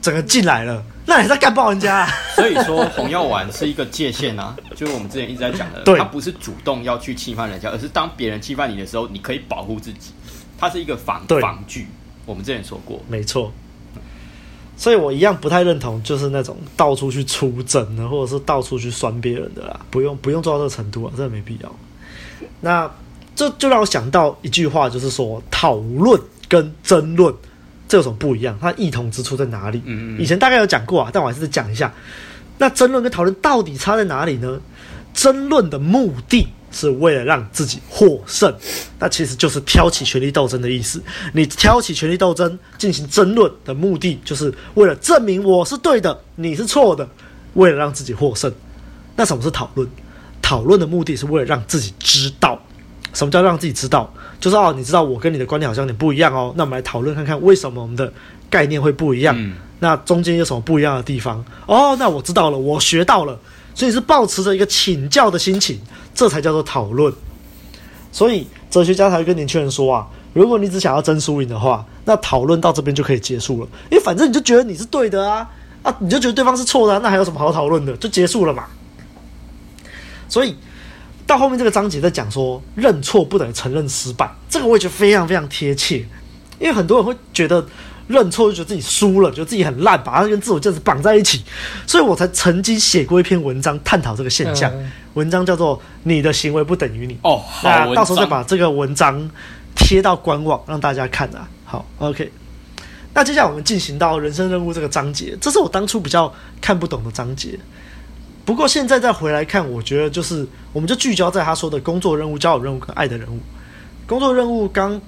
整个进来了，那你还在干爆人家啊。所以说红药丸是一个界限啊，就是我们之前一直在讲的，对，他不是主动要去侵犯人家，而是当别人侵犯你的时候，你可以保护自己，它是一个防防具。我们之前说过，没错。所以我一样不太认同，就是那种到处去出征的，或者是到处去酸别人的啦，不用不用做到这个程度啊，真的没必要。那。这就让我想到一句话，就是说讨论跟争论这有什么不一样？它异同之处在哪里？嗯嗯。以前大概有讲过啊，但我还是再讲一下。那争论跟讨论到底差在哪里呢？争论的目的是为了让自己获胜，那其实就是挑起权力斗争的意思。你挑起权力斗争进行争论的目的，就是为了证明我是对的，你是错的，为了让自己获胜。那什么是讨论？讨论的目的是为了让自己知道。什么叫让自己知道？就是哦，你知道我跟你的观点好像有点不一样哦。那我们来讨论看看，为什么我们的概念会不一样？嗯、那中间有什么不一样的地方？哦，那我知道了，我学到了。所以是保持着一个请教的心情，这才叫做讨论。所以哲学家才会跟年轻人说啊，如果你只想要争输赢的话，那讨论到这边就可以结束了。因为反正你就觉得你是对的啊，啊，你就觉得对方是错的啊，那还有什么好讨论的？就结束了嘛。所以。到后面这个章节在讲说，认错不等于承认失败，这个我也觉得非常非常贴切，因为很多人会觉得认错就觉得自己输了，觉得自己很烂，把它跟自我价值绑在一起，所以我才曾经写过一篇文章探讨这个现象，嗯、文章叫做《你的行为不等于你》。哦，那到时候再把这个文章贴到官网让大家看啊。好，OK。那接下来我们进行到人生任务这个章节，这是我当初比较看不懂的章节。不过现在再回来看，我觉得就是我们就聚焦在他说的工作任务、交友任务跟爱的任务。工作任务刚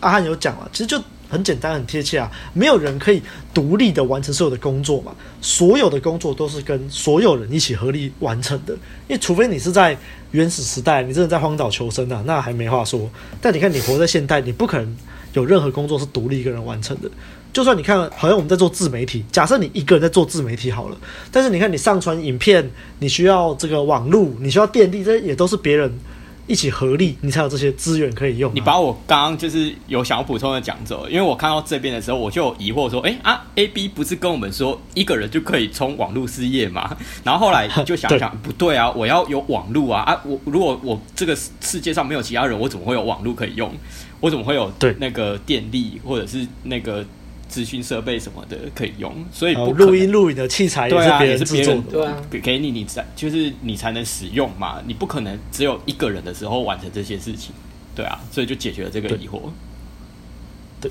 阿汉有讲了，其实就很简单、很贴切啊。没有人可以独立的完成所有的工作嘛，所有的工作都是跟所有人一起合力完成的。因为除非你是在原始时代，你真的在荒岛求生啊，那还没话说。但你看，你活在现代，你不可能有任何工作是独立一个人完成的。就算你看，好像我们在做自媒体，假设你一个人在做自媒体好了，但是你看你上传影片，你需要这个网络，你需要电力，这些也都是别人一起合力，你才有这些资源可以用啊。你把我刚刚就是有想要补充的讲走，因为我看到这边的时候，我就有疑惑说，哎啊，A B 不是跟我们说一个人就可以冲网络事业吗？然后后来就想想，不对啊，我要有网络啊啊！我如果我这个世界上没有其他人，我怎么会有网络可以用？我怎么会有对那个电力或者是那个？资讯设备什么的可以用，所以录音录影的器材也是别人制作的，对啊，给你你才就是你才能使用嘛，你不可能只有一个人的时候完成这些事情，对啊，所以就解决了这个疑惑。对，对，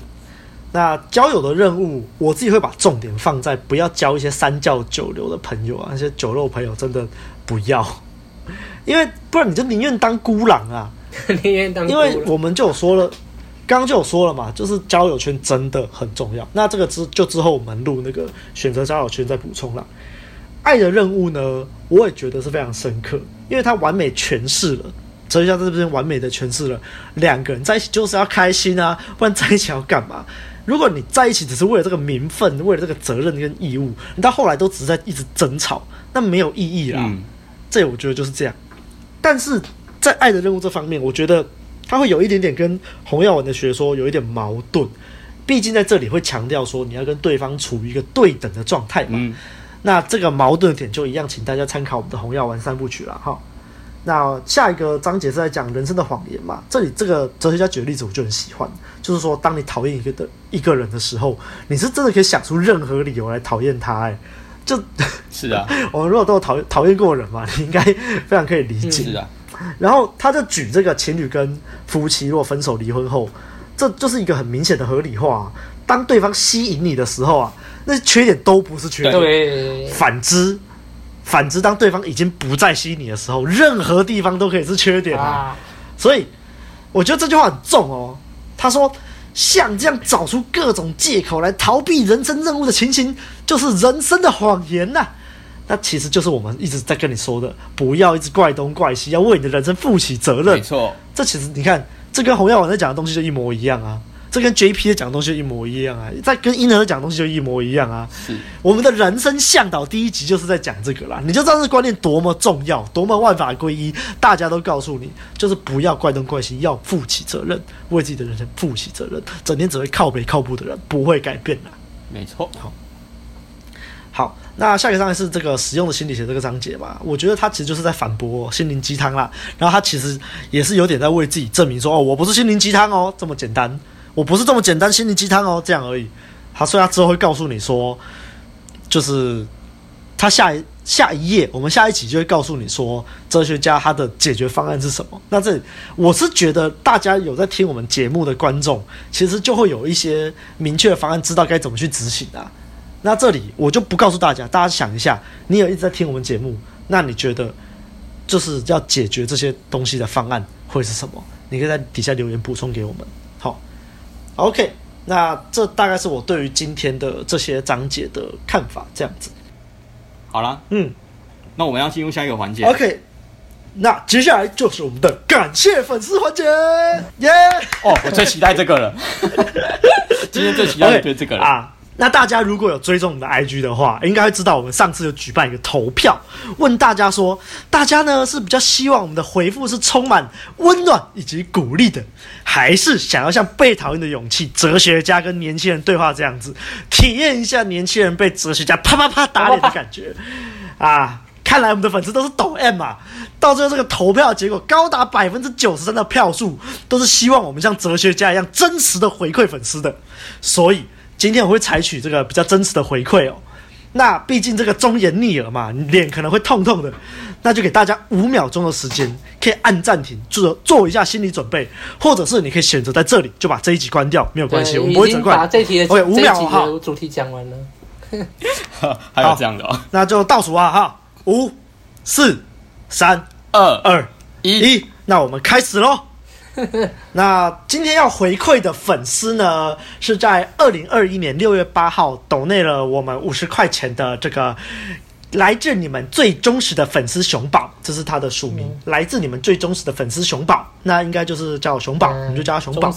那交友的任务，我自己会把重点放在不要交一些三教九流的朋友啊，那些酒肉朋友真的不要，因为不然你就宁愿当孤狼啊，宁愿当，因为我们就有说了。刚刚就有说了嘛，就是交友圈真的很重要。那这个之就之后我们录那个选择交友圈再补充了。爱的任务呢，我也觉得是非常深刻，因为它完美诠释了哲学家在这边完美的诠释了两个人在一起就是要开心啊，不然在一起要干嘛？如果你在一起只是为了这个名分，为了这个责任跟义务，你到后来都只是在一直争吵，那没有意义啦。这我觉得就是这样。但是在爱的任务这方面，我觉得。他会有一点点跟洪耀文的学说有一点矛盾，毕竟在这里会强调说你要跟对方处于一个对等的状态嘛。嗯、那这个矛盾点就一样，请大家参考我们的洪耀文三部曲了哈。那下一个章节是在讲人生的谎言嘛？这里这个哲学家举的例子我就很喜欢，就是说当你讨厌一个的一个人的时候，你是真的可以想出任何理由来讨厌他哎、欸。就是啊，我们如果都有讨讨厌过人嘛，你应该非常可以理解。是啊。然后他就举这个情侣跟夫妻如果分手离婚后，这就是一个很明显的合理化啊。当对方吸引你的时候啊，那些缺点都不是缺点。对。反之，反之，当对方已经不再吸引你的时候，任何地方都可以是缺点啊。所以，我觉得这句话很重哦。他说，像这样找出各种借口来逃避人生任务的情形，就是人生的谎言呐。那其实就是我们一直在跟你说的，不要一直怪东怪西，要为你的人生负起责任。没错，这其实你看，这跟洪耀文在讲的东西就一模一样啊，这跟 JP 在讲的东西就一模一样啊，在跟婴儿讲的东西就一模一样啊。是，我们的人生向导第一集就是在讲这个啦，你就知道这观念多么重要，多么万法归一。大家都告诉你，就是不要怪东怪西，要负起责任，为自己的人生负起责任。整天只会靠北靠步的人不会改变的。没错，好。好，那下一个章节是这个实用的心理学这个章节嘛？我觉得他其实就是在反驳心灵鸡汤啦。然后他其实也是有点在为自己证明说：“哦，我不是心灵鸡汤哦，这么简单，我不是这么简单心灵鸡汤哦，这样而已。”他所以他之后会告诉你说，就是他下一下一页，我们下一集就会告诉你说，哲学家他的解决方案是什么。那这我是觉得大家有在听我们节目的观众，其实就会有一些明确的方案，知道该怎么去执行啊。那这里我就不告诉大家，大家想一下，你有一直在听我们节目，那你觉得就是要解决这些东西的方案会是什么？你可以在底下留言补充给我们。好，OK，那这大概是我对于今天的这些章节的看法，这样子。好了，嗯，那我们要进入下一个环节。OK，那接下来就是我们的感谢粉丝环节，耶！哦，我最期待这个了，今天最期待就是这个了 okay, 啊。那大家如果有追踪我们的 IG 的话，应该会知道我们上次有举办一个投票，问大家说，大家呢是比较希望我们的回复是充满温暖以及鼓励的，还是想要像被讨厌的勇气哲学家跟年轻人对话这样子，体验一下年轻人被哲学家啪啪啪打脸的感觉？啊，看来我们的粉丝都是抖 M 啊！到最后这个投票结果高达百分之九十三的票数都是希望我们像哲学家一样真实的回馈粉丝的，所以。今天我会采取这个比较真实的回馈哦。那毕竟这个忠言逆耳嘛，脸可能会痛痛的，那就给大家五秒钟的时间，可以按暂停，做做一下心理准备，或者是你可以选择在这里就把这一集关掉，没有关系，我们不会责怪。把这题的 OK，五秒哈，主题讲完了，还有这样的哦，那就倒数啊哈，五、四、三、二、二、一，那我们开始喽。那今天要回馈的粉丝呢，是在二零二一年六月八号抖内了我们五十块钱的这个来自你们最忠实的粉丝熊宝，这是他的署名，嗯、来自你们最忠实的粉丝熊宝，那应该就是叫熊宝，嗯、你就叫他熊宝。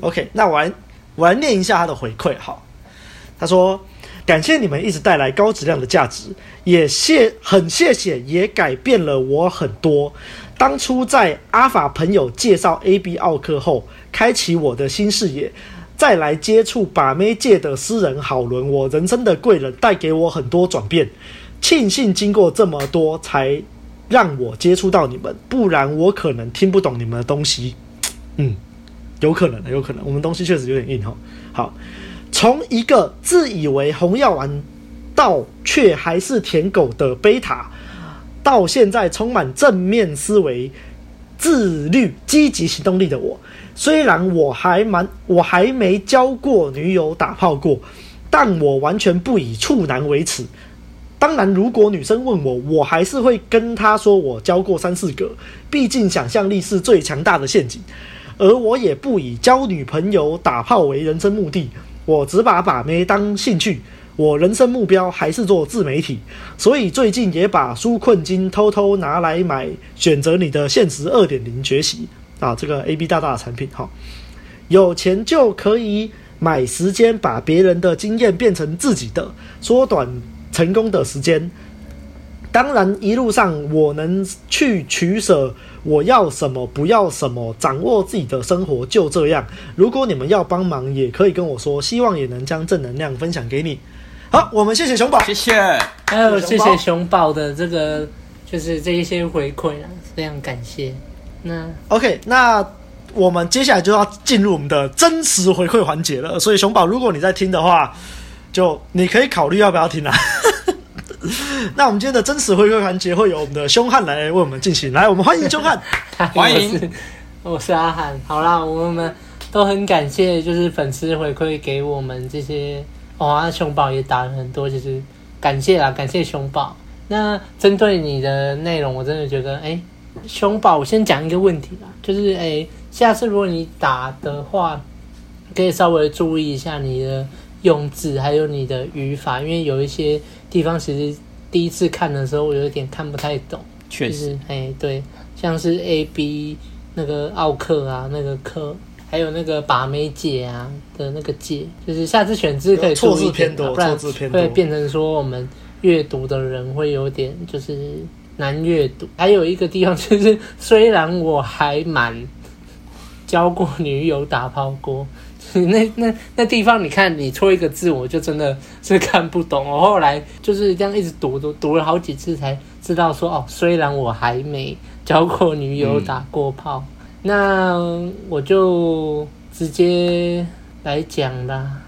OK，那我来我来念一下他的回馈好。他说：“感谢你们一直带来高质量的价值，也谢很谢谢，也改变了我很多。”当初在阿法朋友介绍 AB 奥克后，开启我的新视野，再来接触把妹界的私人好伦，我人生的贵人带给我很多转变。庆幸经过这么多，才让我接触到你们，不然我可能听不懂你们的东西。嗯，有可能的，有可能，我们东西确实有点硬哈。好，从一个自以为红药丸，到却还是舔狗的贝塔。到现在充满正面思维、自律、积极行动力的我，虽然我还蛮我还没交过女友、打炮过，但我完全不以处男为耻。当然，如果女生问我，我还是会跟她说我交过三四个。毕竟想象力是最强大的陷阱，而我也不以交女朋友、打炮为人生目的，我只把把妹当兴趣。我人生目标还是做自媒体，所以最近也把纾困金偷偷拿来买选择你的现实二点零学习啊，这个 AB 大大的产品哈，有钱就可以买时间，把别人的经验变成自己的，缩短成功的时间。当然一路上我能去取舍，我要什么不要什么，掌握自己的生活就这样。如果你们要帮忙，也可以跟我说，希望也能将正能量分享给你。好，我们谢谢熊宝，谢谢，还有谢谢熊宝的这个，就是这一些回馈啊，非常感谢。那 OK，那我们接下来就要进入我们的真实回馈环节了。所以熊宝，如果你在听的话，就你可以考虑要不要听啊。那我们今天的真实回馈环节会由我们的凶悍来为我们进行，来，我们欢迎凶悍，欢迎，我是阿汉。好啦，我们都很感谢，就是粉丝回馈给我们这些。哇、哦，熊宝也打了很多，就是感谢啦，感谢熊宝。那针对你的内容，我真的觉得，哎、欸，熊宝，我先讲一个问题啦，就是，哎、欸，下次如果你打的话，可以稍微注意一下你的用字，还有你的语法，因为有一些地方其实第一次看的时候，我有点看不太懂。确实，就是，哎、欸，对，像是 A B 那个奥克啊，那个课。还有那个把妹界啊的那个界，就是下次选字可以错字偏多，不然会变成说我们阅读的人会有点就是难阅读。还有一个地方就是，虽然我还蛮交过女友、打炮过，那 那那地方你看你错一个字，我就真的是看不懂。我后来就是这样一直读读读了好几次才知道说哦，虽然我还没交过女友、打过炮。嗯那我就直接来讲啦。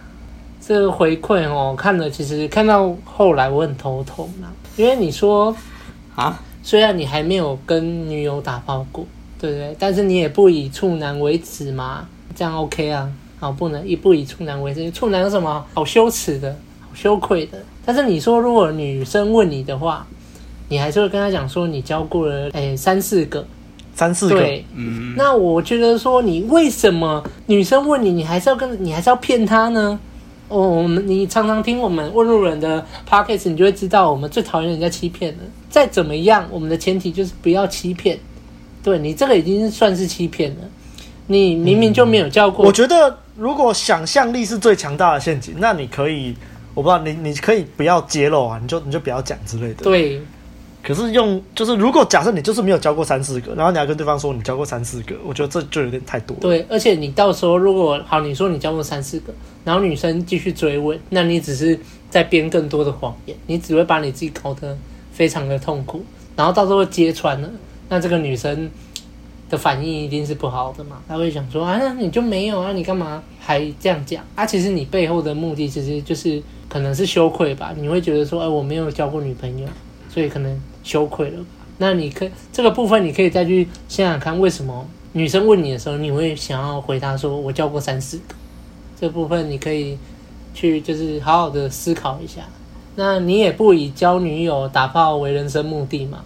这个回馈哦，看了其实看到后来我很头痛啦，因为你说啊，虽然你还没有跟女友打炮过，对不对？但是你也不以处男为耻嘛，这样 OK 啊？好，不能一不以处男为耻，处男有什么好羞耻的、好羞愧的？但是你说如果女生问你的话，你还是会跟她讲说你交过了诶三四个。三四个，对，嗯，那我觉得说，你为什么女生问你，你还是要跟，你还是要骗她呢？哦，我们你常常听我们问路人的 podcast，你就会知道，我们最讨厌人家欺骗了。再怎么样，我们的前提就是不要欺骗。对，你这个已经算是欺骗了，你明明就没有叫过。嗯，我觉得，如果想象力是最强大的陷阱，那你可以，我不知道你，你可以不要揭露啊，你就你就不要讲之类的。对。可是用就是，如果假设你就是没有交过三四个，然后你还跟对方说你交过三四个，我觉得这就有点太多了。对，而且你到时候如果好，你说你交过三四个，然后女生继续追问，那你只是在编更多的谎言，你只会把你自己搞得非常的痛苦，然后到时候揭穿了，那这个女生的反应一定是不好的嘛？她会想说啊，那你就没有啊，你干嘛还这样讲啊？其实你背后的目的其实就是可能是羞愧吧，你会觉得说，哎，我没有交过女朋友，所以可能羞愧了。那你可这个部分，你可以再去想想看，为什么女生问你的时候，你会想要回答说我交过三四个？这部分你可以去就是好好的思考一下。那你也不以交女友打炮为人生目的嘛？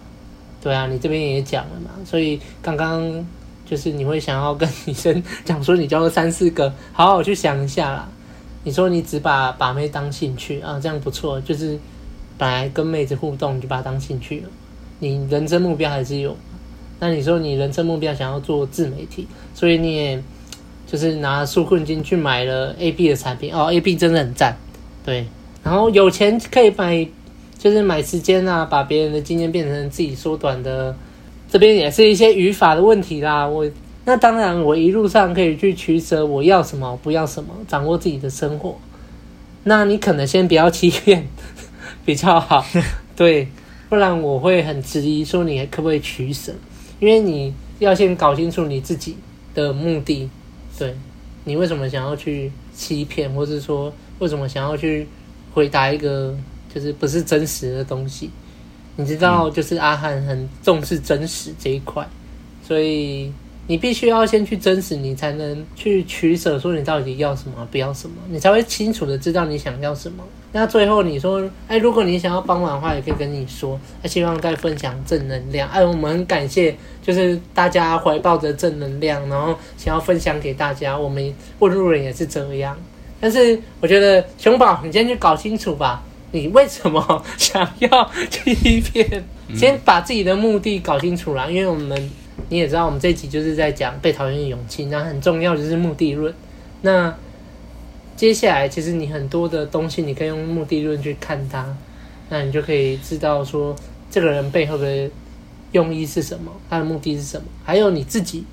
对啊，你这边也讲了嘛。所以刚刚就是你会想要跟女生讲说你交过三四个，好好去想一下啦。你说你只把把妹当兴趣啊，这样不错，就是本来跟妹子互动就把它当兴趣了。你人生目标还是有，那你说你人生目标想要做自媒体，所以你也就是拿纾困金去买了 A B 的产品哦，A B 真的很赞，对。然后有钱可以买，就是买时间啊，把别人的经验变成自己缩短的。这边也是一些语法的问题啦。我那当然，我一路上可以去取舍，我要什么，不要什么，掌握自己的生活。那你可能先不要欺骗，比较好，对，不然我会很质疑说你可不可以取舍，因为你要先搞清楚你自己的目的，对，你为什么想要去欺骗，或是说为什么想要去。回答一个就是不是真实的东西，你知道，就是阿汉很重视真实这一块，所以你必须要先去真实，你才能去取舍，说你到底要什么，不要什么，你才会清楚的知道你想要什么。那最后你说，哎，如果你想要帮忙的话，也可以跟你说，那希望再分享正能量。哎，我们很感谢，就是大家怀抱着正能量，然后想要分享给大家。我们问路人也是这样。但是我觉得熊宝，你先去搞清楚吧，你为什么想要欺骗？先把自己的目的搞清楚啦。因为我们你也知道，我们这集就是在讲被讨厌的勇气，那很重要就是目的论。那接下来其实你很多的东西，你可以用目的论去看它，那你就可以知道说这个人背后的用意是什么，他的目的是什么，还有你自己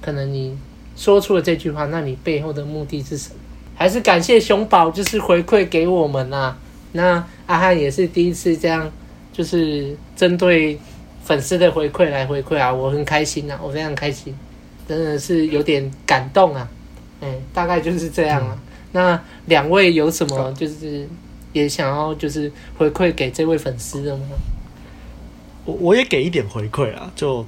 可能你说出了这句话，那你背后的目的是什么？还是感谢熊宝，就是回馈给我们呐、啊。那阿汉也是第一次这样，就是针对粉丝的回馈来回馈啊，我很开心、啊，我非常开心，真的是有点感动啊。哎，大概就是这样啊。那两位有什么就是也想要就是回馈给这位粉丝的吗？我我也给一点回馈啊，就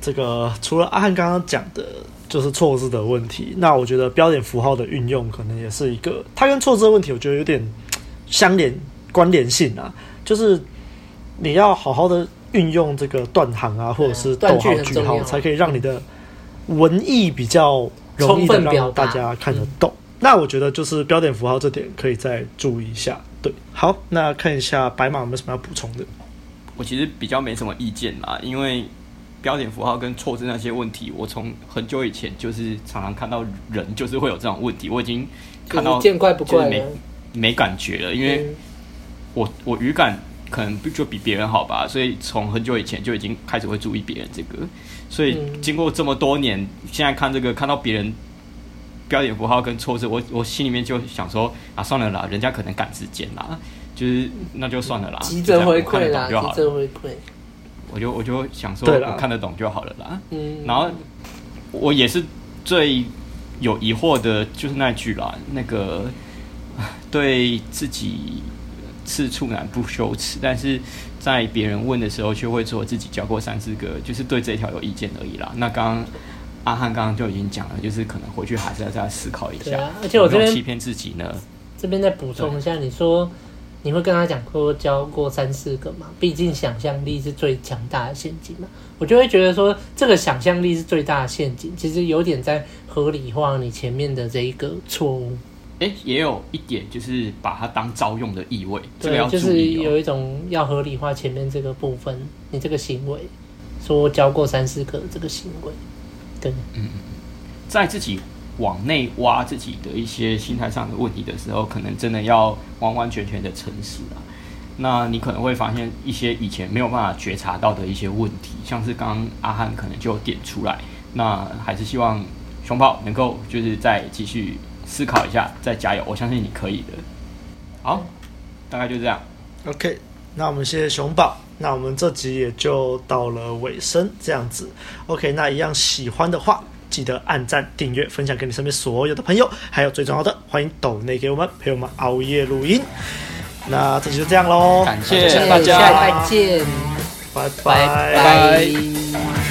这个除了阿汉刚刚讲的。就是错字的问题，那我觉得标点符号的运用可能也是一个，它跟错字的问题，我觉得有点相连关联性啊。就是你要好好的运用这个断行啊，或者是逗号句号，才可以让你的文艺比较容易的让大家看得懂。那我觉得就是标点符号这点可以再注意一下。对，好，那看一下白马有没有什么要补充的？我其实比较没什么意见啦，因为。标点符号跟错字那些问题，我从很久以前就是常常看到人就是会有这种问题，我已经看到见怪不怪了，没没感觉了，因为我我语感可能就比别人好吧，所以从很久以前就已经开始会注意别人这个，所以经过这么多年，现在看这个看到别人标点符号跟错字，我我心里面就想说啊，算了啦，人家可能赶时间啦，就是那就算了啦，急着回馈啦，急着回馈。我就我就想说，我看得懂就好了啦。嗯，然后我也是最有疑惑的，就是那句啦，那个对自己是处男不羞耻，但是在别人问的时候，却会说自己交过三四个，就是对这条有意见而已啦。那刚刚阿汉刚刚就已经讲了，就是可能回去还是要再思考一下。啊，而且我这边欺骗自己呢，这边再补充一下，你说。你会跟他讲过教过三四个嘛？毕竟想象力是最强大的陷阱嘛。我就会觉得说，这个想象力是最大的陷阱，其实有点在合理化你前面的这一个错误。诶，也有一点就是把它当招用的意味，对，这个要注意哦。就是有一种要合理化前面这个部分，你这个行为，说教过三四个这个行为，对，嗯，在自己。往内挖自己的一些心态上的问题的时候，可能真的要完完全全的诚实啊。那你可能会发现一些以前没有办法觉察到的一些问题，像是刚刚阿汉可能就点出来。那还是希望熊宝能够就是再继续思考一下，再加油。我相信你可以的。好，大概就这样。OK，那我们谢谢熊宝。那我们这集也就到了尾声，这样子。OK，那一样喜欢的话。记得按赞、订阅、分享给你身边所有的朋友，还有最重要的，欢迎抖内给我们陪我们熬夜录音。那这集就这样喽，感谢大家下礼拜见，拜拜拜。拜拜